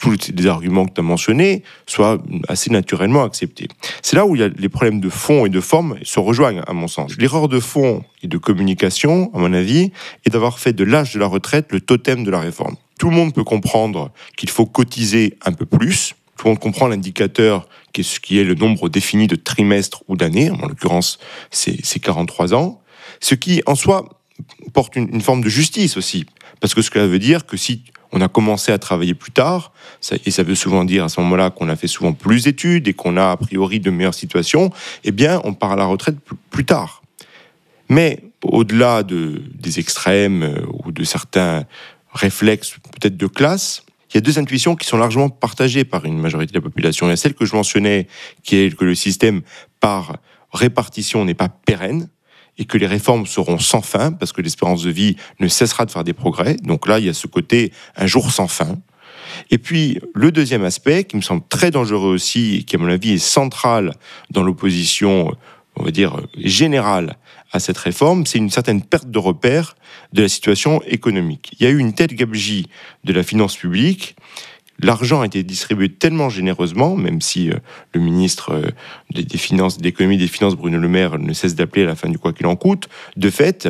tous les arguments que tu as mentionnés soient assez naturellement acceptés. C'est là où il y a les problèmes de fond et de forme se rejoignent, à mon sens. L'erreur de fond et de communication, à mon avis, est d'avoir fait de l'âge de la retraite le totem de la réforme. Tout le monde peut comprendre qu'il faut cotiser un peu plus. Tout le monde comprend l'indicateur qui est ce qui est le nombre défini de trimestres ou d'années. En l'occurrence, c'est 43 ans. Ce qui, en soi, porte une, forme de justice aussi. Parce que ce que ça veut dire que si on a commencé à travailler plus tard, et ça veut souvent dire à ce moment-là qu'on a fait souvent plus d'études et qu'on a a priori de meilleures situations, eh bien, on part à la retraite plus tard. Mais au-delà de, des extrêmes euh, ou de certains réflexes peut-être de classe, il y a deux intuitions qui sont largement partagées par une majorité de la population. Il y a celle que je mentionnais, qui est que le système par répartition n'est pas pérenne et que les réformes seront sans fin, parce que l'espérance de vie ne cessera de faire des progrès. Donc là, il y a ce côté un jour sans fin. Et puis, le deuxième aspect, qui me semble très dangereux aussi, et qui, à mon avis, est central dans l'opposition, on va dire, générale à cette réforme, c'est une certaine perte de repère de la situation économique. Il y a eu une telle gabegie de la finance publique L'argent a été distribué tellement généreusement, même si euh, le ministre euh, des, Finances, de l'économie des Finances, Bruno Le Maire, ne cesse d'appeler à la fin du quoi qu'il en coûte. De fait,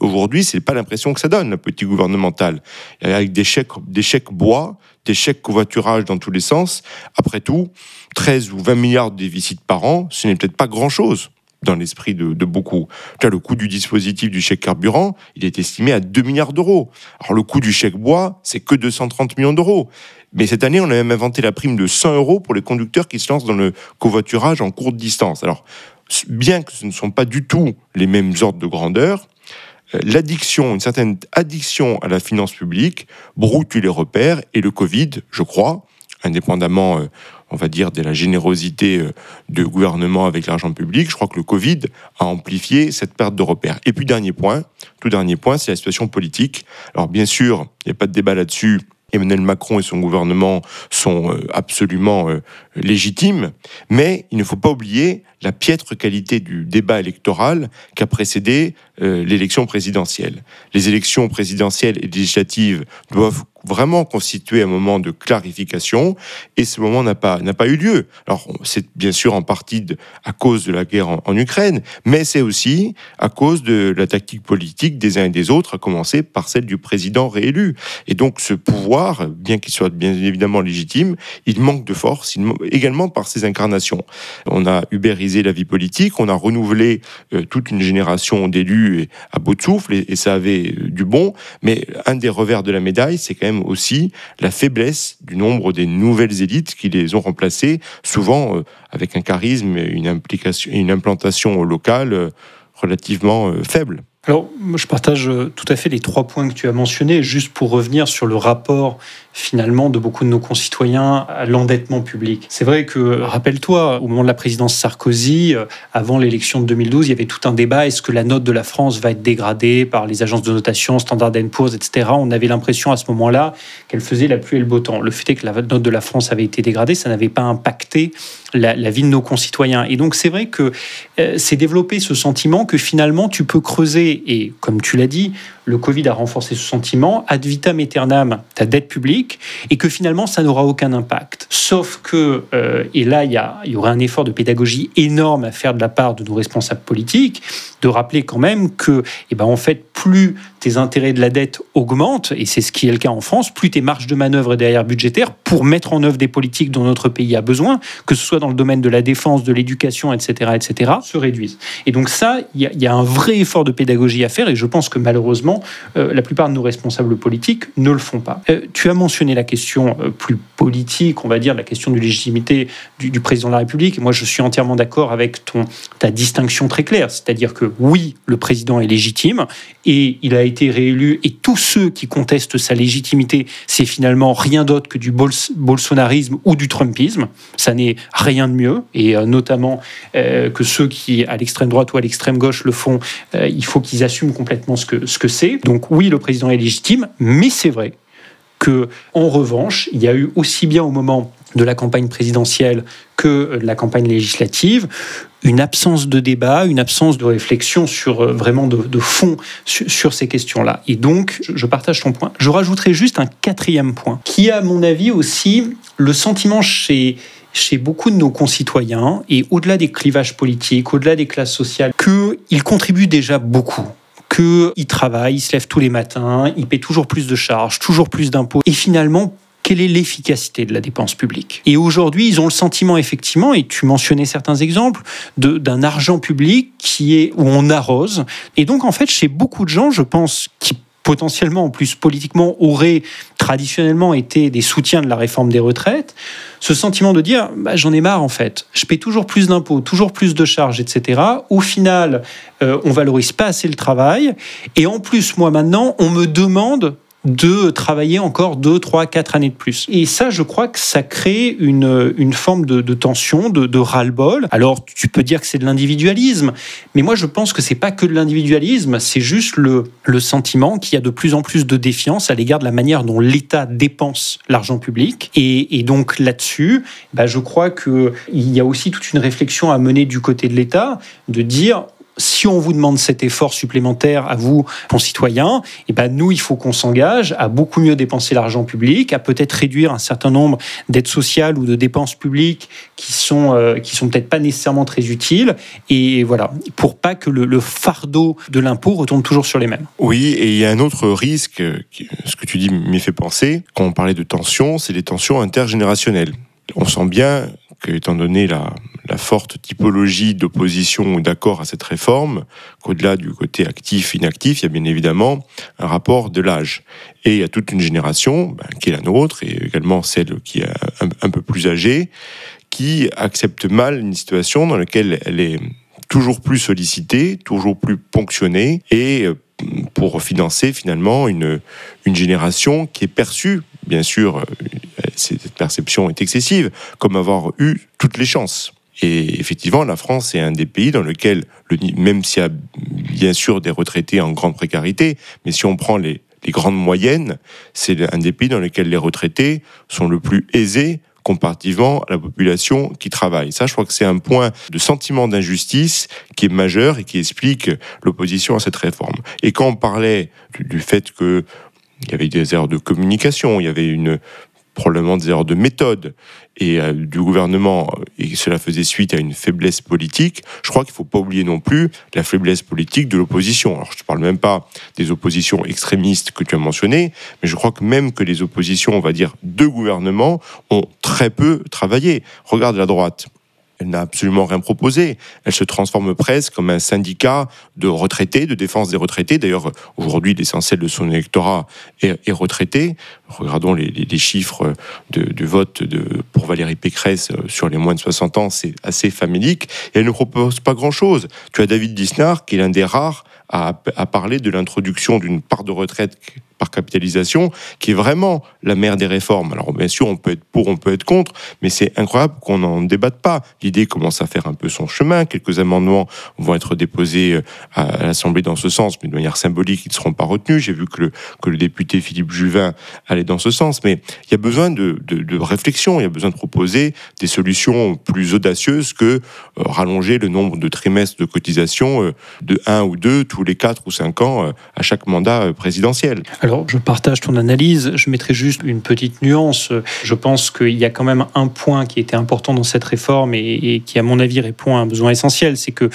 aujourd'hui, c'est pas l'impression que ça donne, la politique gouvernementale. Avec des chèques, des chèques bois, des chèques covoiturage dans tous les sens. Après tout, 13 ou 20 milliards de déficit par an, ce n'est peut-être pas grand-chose dans l'esprit de, beaucoup. le coût du dispositif du chèque carburant, il est estimé à 2 milliards d'euros. Alors le coût du chèque bois, c'est que 230 millions d'euros. Mais cette année, on a même inventé la prime de 100 euros pour les conducteurs qui se lancent dans le covoiturage en courte distance. Alors, bien que ce ne sont pas du tout les mêmes ordres de grandeur, euh, l'addiction, une certaine addiction à la finance publique brouille les repères et le Covid, je crois, indépendamment, euh, on va dire, de la générosité euh, du gouvernement avec l'argent public, je crois que le Covid a amplifié cette perte de repères. Et puis, dernier point, tout dernier point, c'est la situation politique. Alors, bien sûr, il n'y a pas de débat là-dessus. Emmanuel Macron et son gouvernement sont absolument légitimes, mais il ne faut pas oublier la piètre qualité du débat électoral qui a précédé l'élection présidentielle. Les élections présidentielles et législatives doivent vraiment constituer un moment de clarification et ce moment n'a pas n'a pas eu lieu. Alors c'est bien sûr en partie à cause de la guerre en, Ukraine, mais c'est aussi à cause de la tactique politique des uns et des autres, à commencer par celle du président réélu. Et donc ce pouvoir, bien qu'il soit bien évidemment légitime, il manque de force, également par ses incarnations. On a ubérisé la vie politique, on a renouvelé euh, toute une génération d'élus à bout de souffle et, et ça avait euh, du bon, mais un des revers de la médaille, c'est quand même aussi la faiblesse du nombre des nouvelles élites qui les ont remplacées, souvent euh, avec un charisme et une, implication, une implantation locale euh, relativement euh, faible. Alors, je partage tout à fait les trois points que tu as mentionnés, juste pour revenir sur le rapport finalement de beaucoup de nos concitoyens à l'endettement public. C'est vrai que, rappelle-toi, au moment de la présidence Sarkozy, euh, avant l'élection de 2012, il y avait tout un débat, est-ce que la note de la France va être dégradée par les agences de notation, Standard Poor's, etc. On avait l'impression à ce moment-là qu'elle faisait la pluie et le beau temps. Le fait est que la note de la France avait été dégradée, ça n'avait pas impacté la, vie de nos concitoyens. Et donc c'est vrai que euh, c'est développé ce sentiment que finalement tu peux creuser, et comme tu l'as dit, le Covid a renforcé ce sentiment, ad vitam aeternam, ta dette publique, et que finalement, ça n'aura aucun impact. Sauf que, euh, et là, il y, il y aurait un effort de pédagogie énorme à faire de la part de nos responsables politiques, de rappeler quand même que, eh ben, en fait, plus tes intérêts de la dette augmentent, et c'est ce qui est le cas en France, plus tes marges de manœuvre derrière budgétaires pour mettre en œuvre des politiques dont notre pays a besoin, que ce soit dans le domaine de la défense, de l'éducation, etc., etc., se réduisent. Et donc ça, il y, a un vrai effort de pédagogie à faire, et je pense que malheureusement, euh, la plupart de nos responsables politiques ne le font pas. Euh, tu as mentionné la question euh, plus politique, on va dire, la question de légitimité du, président de la République. moi, je suis entièrement d'accord avec ton, ta distinction très claire, c'est-à-dire que oui, le président est légitime et il a été réélu, et tous ceux qui contestent sa légitimité, c'est finalement rien d'autre que du bolsonarisme ou du trumpisme. Ça n'est rien de mieux, et notamment que ceux qui, à l'extrême droite ou à l'extrême gauche, le font, il faut qu'ils assument complètement ce que ce que c'est. Donc oui, le président est légitime, mais c'est vrai que, en revanche, il y a eu aussi bien au moment de la campagne présidentielle que de la campagne législative, une absence de débat, une absence de réflexion sur euh, vraiment de, fond sur, ces questions-là. Et donc, je partage ton point. Je rajouterai juste un quatrième point, qui a, à mon avis, aussi le sentiment chez chez beaucoup de nos concitoyens, et au-delà des clivages politiques, au-delà des classes sociales, qu'ils contribuent déjà beaucoup qu'il travaille, il se lève tous les matins, il paie toujours plus de charges, toujours plus d'impôts. Et finalement, quelle est l'efficacité de la dépense publique? Et aujourd'hui, ils ont le sentiment, effectivement, et tu mentionnais certains exemples, d'un argent public qui est où on arrose. Et donc, en fait, chez beaucoup de gens, je pense, qui potentiellement, en plus politiquement, auraient traditionnellement été des soutiens de la réforme des retraites, ce sentiment de dire bah, j'en ai marre en fait, je paie toujours plus d'impôts, toujours plus de charges, etc. Au final, euh, on valorise pas assez le travail, et en plus, moi maintenant, on me demande de travailler encore 2, 3, 4 années de plus. Et ça, je crois que ça crée une, une forme de, tension, de, de ras-le-bol. Alors, tu peux dire que c'est de l'individualisme, mais moi, je pense que c'est pas que de l'individualisme, c'est juste le, le sentiment qu'il y a de plus en plus de défiance à l'égard de la manière dont l'État dépense l'argent public. Et, donc là-dessus, bah, je crois qu'il y a aussi toute une réflexion à mener du côté de l'État, de dire si on vous demande cet effort supplémentaire à vous, concitoyens, et eh ben nous, il faut qu'on s'engage à beaucoup mieux dépenser l'argent public, à peut-être réduire un certain nombre d'aides sociales ou de dépenses publiques qui sont euh, qui sont peut-être pas nécessairement très utiles. Et voilà, pour pas que le, fardeau de l'impôt retombe toujours sur les mêmes. Oui, et il y a un autre risque, ce que tu dis m'y fait penser, quand on parlait de tensions, c'est les tensions intergénérationnelles. On sent bien que, étant donné la, la forte typologie d'opposition ou d'accord à cette réforme, qu'au-delà du côté actif-inactif, il y a bien évidemment un rapport de l'âge. Et il y a toute une génération, ben, qui est la nôtre, et également celle qui est un, peu plus âgée, qui accepte mal une situation dans laquelle elle est toujours plus sollicitée, toujours plus ponctionnée, et euh, pour financer finalement une, une génération qui est perçue, bien sûr, euh, cette perception est excessive, comme avoir eu toutes les chances. Et effectivement, la France est un des pays dans lequel, même s'il y a bien sûr des retraités en grande précarité, mais si on prend les, grandes moyennes, c'est un des pays dans lesquels les retraités sont le plus aisés comparativement à la population qui travaille. Ça, je crois que c'est un point de sentiment d'injustice qui est majeur et qui explique l'opposition à cette réforme. Et quand on parlait du, fait que il y avait des erreurs de communication, il y avait une probablement des erreurs de méthode et euh, du gouvernement, et cela faisait suite à une faiblesse politique, je crois qu'il ne faut pas oublier non plus la faiblesse politique de l'opposition. Alors je ne parle même pas des oppositions extrémistes que tu as mentionnées, mais je crois que même que les oppositions, on va dire, de gouvernement, ont très peu travaillé. Regarde la droite. Elle n'a absolument rien proposé. Elle se transforme presque comme un syndicat de retraités, de défense des retraités. D'ailleurs, aujourd'hui, l'essentiel de son électorat est, retraité. Regardons les, chiffres de, vote de, pour Valérie Pécresse sur les moins de 60 ans, c'est assez famélique. Elle ne propose pas grand-chose. Tu as David Disnard, qui est l'un des rares à parler de l'introduction d'une part de retraite par capitalisation, qui est vraiment la mère des réformes. Alors bien sûr, on peut être pour, on peut être contre, mais c'est incroyable qu'on n'en débatte pas. L'idée commence à faire un peu son chemin. Quelques amendements vont être déposés euh, à l'Assemblée dans ce sens, mais de manière symbolique, ils ne seront pas retenus. J'ai vu que le, que le député Philippe Juvin allait dans ce sens, mais il y a besoin de, de, réflexion, il y a besoin de proposer des solutions plus audacieuses que euh, rallonger le nombre de trimestres de cotisation euh, de un ou deux tous les quatre ou cinq ans à chaque mandat présidentiel. Je partage ton analyse. Je mettrai juste une petite nuance. Je pense qu'il y a quand même un point qui était important dans cette réforme et, qui, à mon avis, répond à un besoin essentiel. C'est que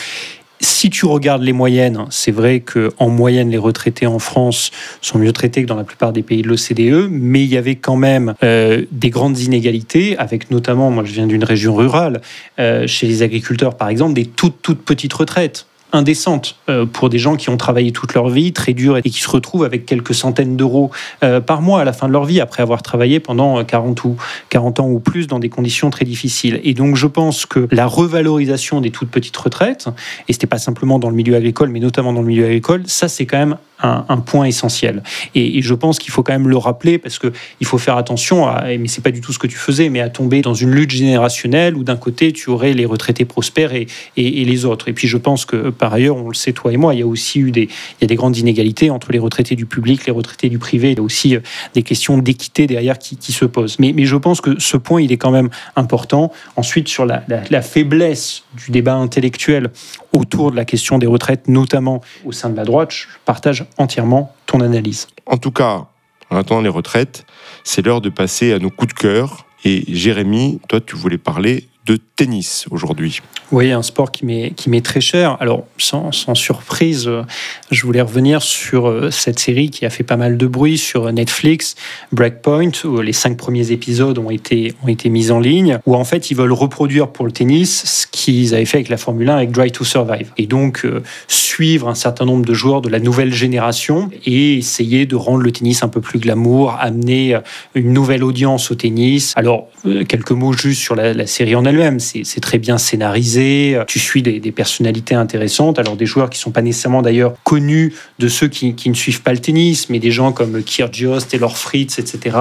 si tu regardes les moyennes, c'est vrai qu'en moyenne, les retraités en France sont mieux traités que dans la plupart des pays de l'OCDE, mais il y avait quand même euh, des grandes inégalités, avec notamment, moi je viens d'une région rurale, euh, chez les agriculteurs par exemple, des toutes, toutes petites retraites indécente euh, pour des gens qui ont travaillé toute leur vie, très dur, et qui se retrouvent avec quelques centaines d'euros euh, par mois à la fin de leur vie, après avoir travaillé pendant 40, ou, 40 ans ou plus dans des conditions très difficiles. Et donc je pense que la revalorisation des toutes petites retraites, et ce n'était pas simplement dans le milieu agricole, mais notamment dans le milieu agricole, ça c'est quand même un, point essentiel. Et, je pense qu'il faut quand même le rappeler parce que il faut faire attention, à, mais c'est pas du tout ce que tu faisais, mais à tomber dans une lutte générationnelle où d'un côté tu aurais les retraités prospères et, et, les autres. Et puis je pense que par ailleurs, on le sait toi et moi, il y a aussi eu des, il y a des grandes inégalités entre les retraités du public, les retraités du privé. Il y a aussi euh, des questions d'équité derrière qui, se posent. Mais, je pense que ce point, il est quand même important. Ensuite, sur la, la faiblesse du débat intellectuel autour de la question des retraites, notamment au sein de la droite, je partage entièrement ton analyse. En tout cas, en attendant les retraites, c'est l'heure de passer à nos coups de cœur. Et Jérémy, toi, tu voulais parler de tennis aujourd'hui. Oui, un sport qui m'est très cher. Alors, sans, surprise, euh, je voulais revenir sur euh, cette série qui a fait pas mal de bruit sur Netflix, Breakpoint, où les cinq premiers épisodes ont été, ont été mis en ligne, où en fait ils veulent reproduire pour le tennis ce qu'ils avaient fait avec la Formule 1 avec Drive to Survive. Et donc, euh, suivre un certain nombre de joueurs de la nouvelle génération et essayer de rendre le tennis un peu plus glamour, amener une nouvelle audience au tennis. Alors, quelques mots juste sur la, série en elle-même. C'est très bien scénarisé tu suis des, personnalités intéressantes, alors des joueurs qui sont pas nécessairement d'ailleurs connus de ceux qui, ne suivent pas le tennis, mais des gens comme Kyrgios, Taylor Fritz, etc.,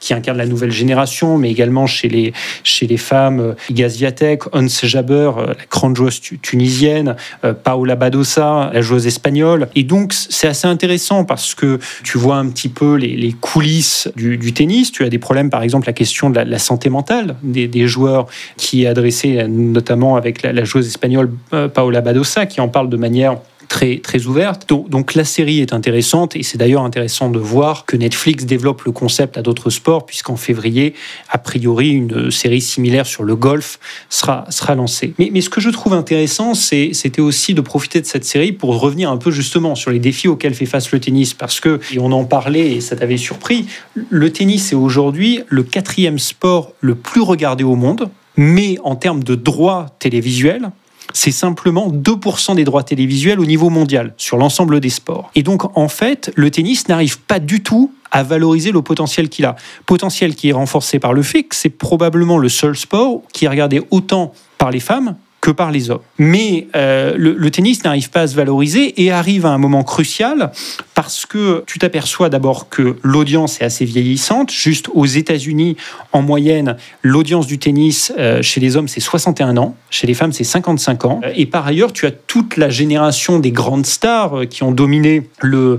qui incarnent la nouvelle génération, mais également chez les, chez les femmes, Igaz Viatek, Ons Jaber, euh, la grande joueuse tunisienne, euh, Paola Badosa, la joueuse espagnole. Et donc, c'est assez intéressant parce que tu vois un petit peu les, coulisses du, tennis. Tu as des problèmes, par exemple, la question de la, santé mentale des, des joueurs qui est adressée notamment avec la, joueuse espagnole euh, Paola Badosa, qui en parle de manière très, très ouverte. Donc, la série est intéressante et c'est d'ailleurs intéressant de voir que Netflix développe le concept à d'autres sports puisqu'en février, a priori, une série similaire sur le golf sera, sera lancée. Mais, mais ce que je trouve intéressant, c'était aussi de profiter de cette série pour revenir un peu justement sur les défis auxquels fait face le tennis parce que, et on en parlait et ça t'avait surpris, le tennis est aujourd'hui le quatrième sport le plus regardé au monde Mais en termes de droits télévisuels, c'est simplement 2% des droits télévisuels au niveau mondial sur l'ensemble des sports. Et donc, en fait, le tennis n'arrive pas du tout à valoriser le potentiel qu'il a. Potentiel qui est renforcé par le fait que c'est probablement le seul sport qui est regardé autant par les femmes que par les hommes. Mais euh, le, tennis n'arrive pas à se valoriser et arrive à un moment crucial parce que tu t'aperçois d'abord que l'audience est assez vieillissante. Juste aux États-Unis, en moyenne, l'audience du tennis euh, chez les hommes, c'est 61 ans, chez les femmes, c'est 55 ans. Et par ailleurs, tu as toute la génération des grandes stars euh, qui ont dominé le,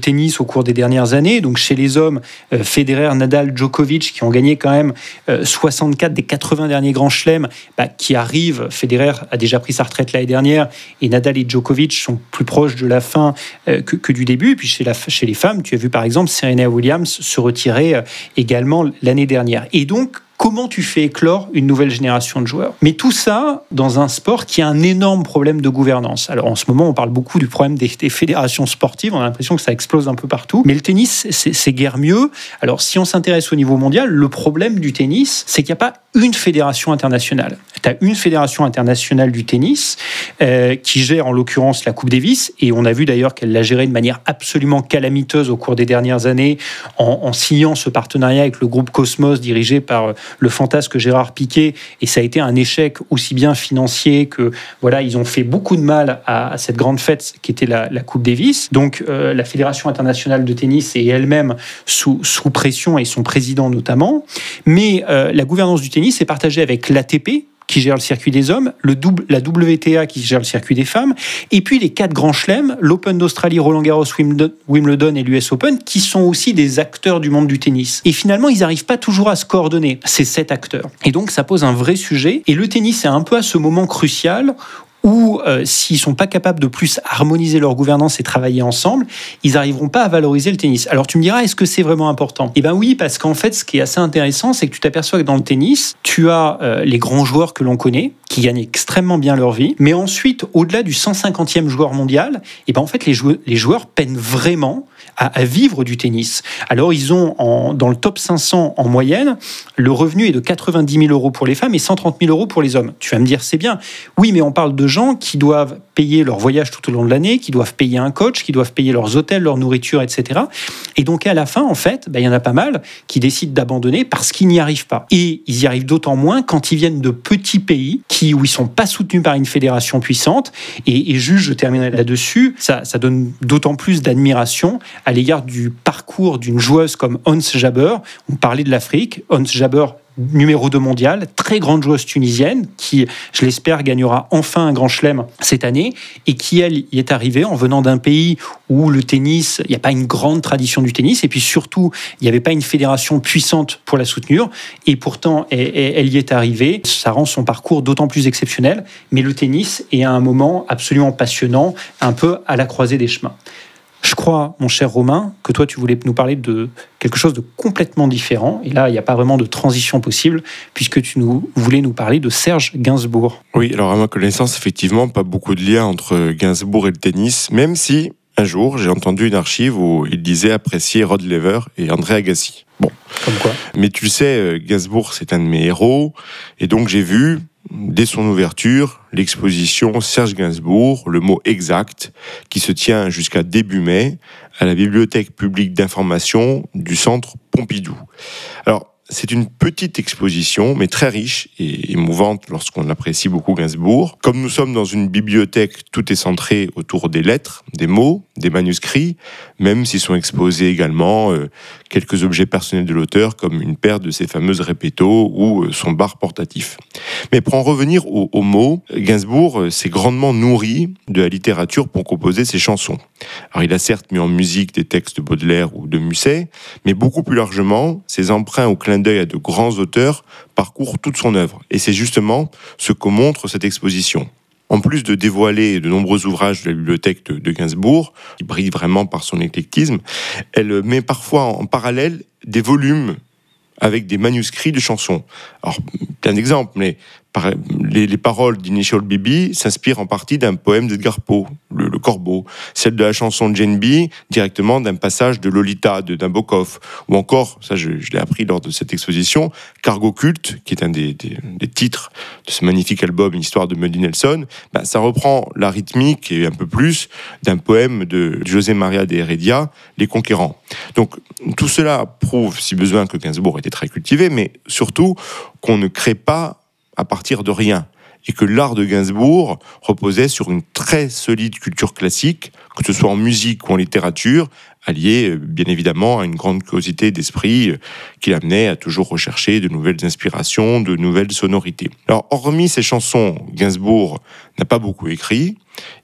tennis au cours des dernières années. Donc chez les hommes, Federer, Nadal, Djokovic, qui ont gagné quand même 64 des 80 derniers grands chelems, bah, qui arrivent, Federer a déjà pris sa retraite l'année dernière et Nadal et Djokovic sont plus proches de la fin euh, que, du début. Et puis chez, la, chez les femmes, tu as vu par exemple Serena Williams se retirer euh, également l'année dernière. Et donc, comment tu fais éclore une nouvelle génération de joueurs? Mais tout ça dans un sport qui a un énorme problème de gouvernance. Alors en ce moment, on parle beaucoup du problème des, fédérations sportives, on a l'impression que ça explose un peu partout. Mais le tennis, c'est guère mieux. Alors si on s'intéresse au niveau mondial, le problème du tennis, c'est qu'il n'y a pas une fédération internationale. Tu as une fédération internationale du tennis euh, qui gère en l'occurrence la Coupe Davis, et on a vu d'ailleurs qu'elle l'a gérée de manière absolument calamiteuse au cours des dernières années en, signant ce partenariat avec le groupe Cosmos dirigé par euh, le fantasque Gérard Piquet, et ça a été un échec aussi bien financier que voilà, ils ont fait beaucoup de mal à, cette grande fête qui était la, Coupe Davis. Donc euh, la Fédération internationale de tennis est elle-même sous, sous pression et son président notamment, mais euh, la gouvernance du tennis est partagée avec l'ATP, qui gère le circuit des hommes, le double, la WTA qui gère le circuit des femmes, et puis les quatre grands chelems, l'Open d'Australie, Roland Garros, Wimbledon et l'US Open, qui sont aussi des acteurs du monde du tennis. Et finalement, ils n'arrivent pas toujours à se coordonner, ces sept acteurs. Et donc, ça pose un vrai sujet. Et le tennis est un peu à ce moment crucial ou euh, s'ils sont pas capables de plus harmoniser leur gouvernance et travailler ensemble, ils n'arriveront pas à valoriser le tennis. Alors tu me diras, est-ce que c'est vraiment important? Eh bien oui, parce qu'en fait, ce qui est assez intéressant, c'est que tu t'aperçois que dans le tennis, tu as euh, les grands joueurs que l'on connaît, qui gagnent extrêmement bien leur vie, mais ensuite, au-delà du 150e joueur mondial, eh ben en fait, les, joueurs, les joueurs peinent vraiment à, vivre du tennis. Alors ils ont en, dans le top 500 en moyenne, le revenu est de 90 000 euros pour les femmes et 130 000 euros pour les hommes. Tu vas me dire, c'est bien. Oui, mais on parle de gens qui doivent payer leur voyage tout au long de l'année, qui doivent payer un coach, qui doivent payer leurs hôtels, leur nourriture, etc. Et donc à la fin, en fait, ben, il y en a pas mal qui décident d'abandonner parce qu'ils n'y arrivent pas. Et ils y arrivent d'autant moins quand ils viennent de petits pays qui, où ils sont pas soutenus par une fédération puissante. Et, et juste, je terminerai là-dessus, ça donne d'autant plus d'admiration à l'égard du parcours d'une joueuse comme Hans Jaber. On parlait de l'Afrique. Hans Jaber numéro 2 mondial, très grande joueuse tunisienne qui, je l'espère, gagnera enfin un grand chelem cette année et qui, elle, y est arrivée en venant d'un pays où le tennis, il n'y a pas une grande tradition du tennis et puis surtout, il n'y avait pas une fédération puissante pour la soutenir et pourtant, elle y est arrivée. Ça rend son parcours d'autant plus exceptionnel, mais le tennis est à un moment absolument passionnant, un peu à la croisée des chemins. Je crois, mon cher Romain, que toi, tu voulais nous parler de quelque chose de complètement différent. Et là, il n'y a pas vraiment de transition possible, puisque tu nous, voulais nous parler de Serge Gainsbourg. Oui, alors à ma connaissance, effectivement, pas beaucoup de liens entre Gainsbourg et le tennis, même si un jour, j'ai entendu une archive où il disait apprécier Rod Lever et André Agassi. Bon. Comme quoi. Mais tu le sais, euh, Gainsbourg, c'est un de mes héros. Et donc, j'ai vu, dès son ouverture, l'exposition Serge Gainsbourg, le mot exact, qui se tient jusqu'à début mai à la Bibliothèque publique d'information du Centre Pompidou. Alors, c'est une petite exposition, mais très riche et émouvante lorsqu'on apprécie beaucoup Gainsbourg. Comme nous sommes dans une bibliothèque, tout est centré autour des lettres, des mots, des manuscrits, même s'ils sont exposés également euh, quelques objets personnels de l'auteur, comme une paire de ses fameuses répétos ou euh, son bar portatif. Mais pour en revenir aux, mots, Gainsbourg euh, s'est grandement nourri de la littérature pour composer ses chansons. Alors il a certes mis en musique des textes de Baudelaire ou de Musset, mais beaucoup plus largement, ses emprunts au clin d'œil à de grands auteurs parcourent toute son œuvre. Et c'est justement ce que montre cette exposition. En plus de dévoiler de nombreux ouvrages de la bibliothèque de, Gainsbourg, qui brille vraiment par son éclectisme, elle met parfois en parallèle des volumes avec des manuscrits de chansons. Alors, plein d'exemples, mais les, paroles d'Initial BB s'inspirent en partie d'un poème d'Edgar Poe, le, Corbeau, celle de la chanson de Jane B directement d'un passage de Lolita de Nabokov, ou encore, ça je, l'ai appris lors de cette exposition, Cargo Culte, qui est un des, titres de ce magnifique album, Une histoire de Muddy Nelson, ben, ça reprend la rythmique et un peu plus d'un poème de José Maria de Heredia, Les Conquérants. Donc tout cela prouve, si besoin, que Gainsbourg était très cultivé, mais surtout qu'on ne crée pas à partir de rien et que l'art de Gainsbourg reposait sur une très solide culture classique, que ce soit en musique ou en littérature, alliée euh, bien évidemment à une grande curiosité d'esprit euh, qui l'amenait à toujours rechercher de nouvelles inspirations, de nouvelles sonorités. Alors, hormis ces chansons, Gainsbourg n'a pas beaucoup écrit.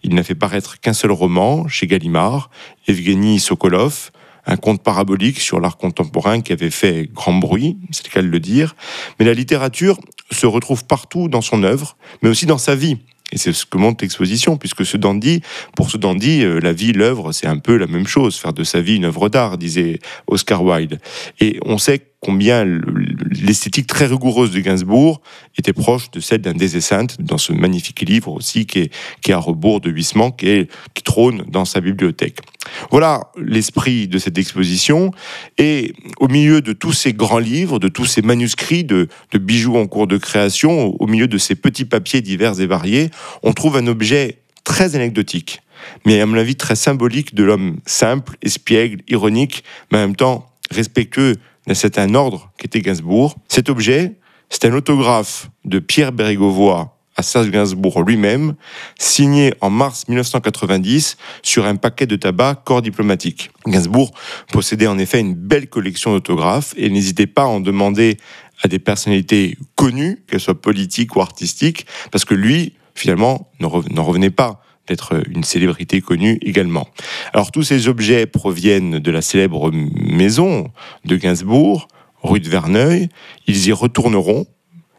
Il n'a fait paraître qu'un seul roman chez Gallimard, Evgeny Sokolov, un conte parabolique sur l'art contemporain qui avait fait grand bruit, c'est le cas de le dire. Mais la littérature se retrouve partout dans son œuvre, mais aussi dans sa vie. Et c'est ce que montre l'exposition, puisque ce dandy, pour ce dandy, euh, la vie, l'œuvre, c'est un peu la même chose. Faire de sa vie une œuvre d'art, disait Oscar Wilde. Et on sait combien l'esthétique très rigoureuse de Gainsbourg était proche de celle d'un Saintes dans ce magnifique livre aussi qui est, qui est à rebours de Huysmans, qui, qui trône dans sa bibliothèque. Voilà l'esprit de cette exposition. Et au milieu de tous ces grands livres, de tous ces manuscrits de, de bijoux en cours de création, au milieu de ces petits papiers divers et variés, on trouve un objet très anecdotique, mais à mon avis très symbolique de l'homme simple, espiègle, ironique, mais en même temps respectueux c'est un ordre qui était Gainsbourg. Cet objet, c'est un autographe de Pierre Bérégovoy à Serge Gainsbourg lui-même, signé en mars 1990 sur un paquet de tabac corps diplomatique. Gainsbourg possédait en effet une belle collection d'autographes et n'hésitait pas à en demander à des personnalités connues, qu'elles soient politiques ou artistiques, parce que lui, finalement, n'en revenait pas d'être une célébrité connue également. Alors tous ces objets proviennent de la célèbre maison de Gainsbourg, rue de Verneuil. Ils y retourneront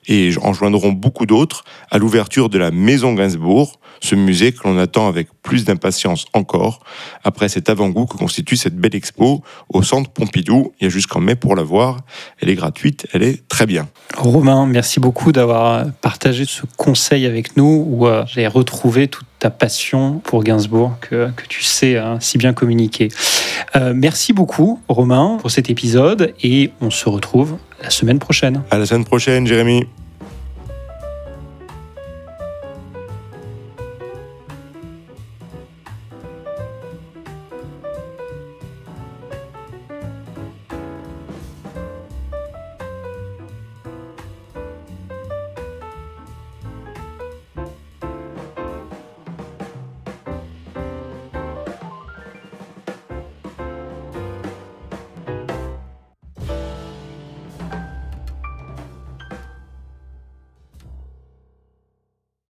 et en joindront beaucoup d'autres à l'ouverture de la Maison Gainsbourg, ce musée que l'on attend avec plus d'impatience encore après cet avant-goût que constitue cette belle expo au centre Pompidou. Il y a jusqu'en mai pour la voir. Elle est gratuite, elle est très bien. Romain, merci beaucoup d'avoir partagé ce conseil avec nous où euh, j'ai retrouvé toute ta passion pour Gainsbourg que, que tu sais hein, si bien communiquer. Euh, merci beaucoup Romain pour cet épisode et on se retrouve la semaine prochaine. À la semaine prochaine Jérémy.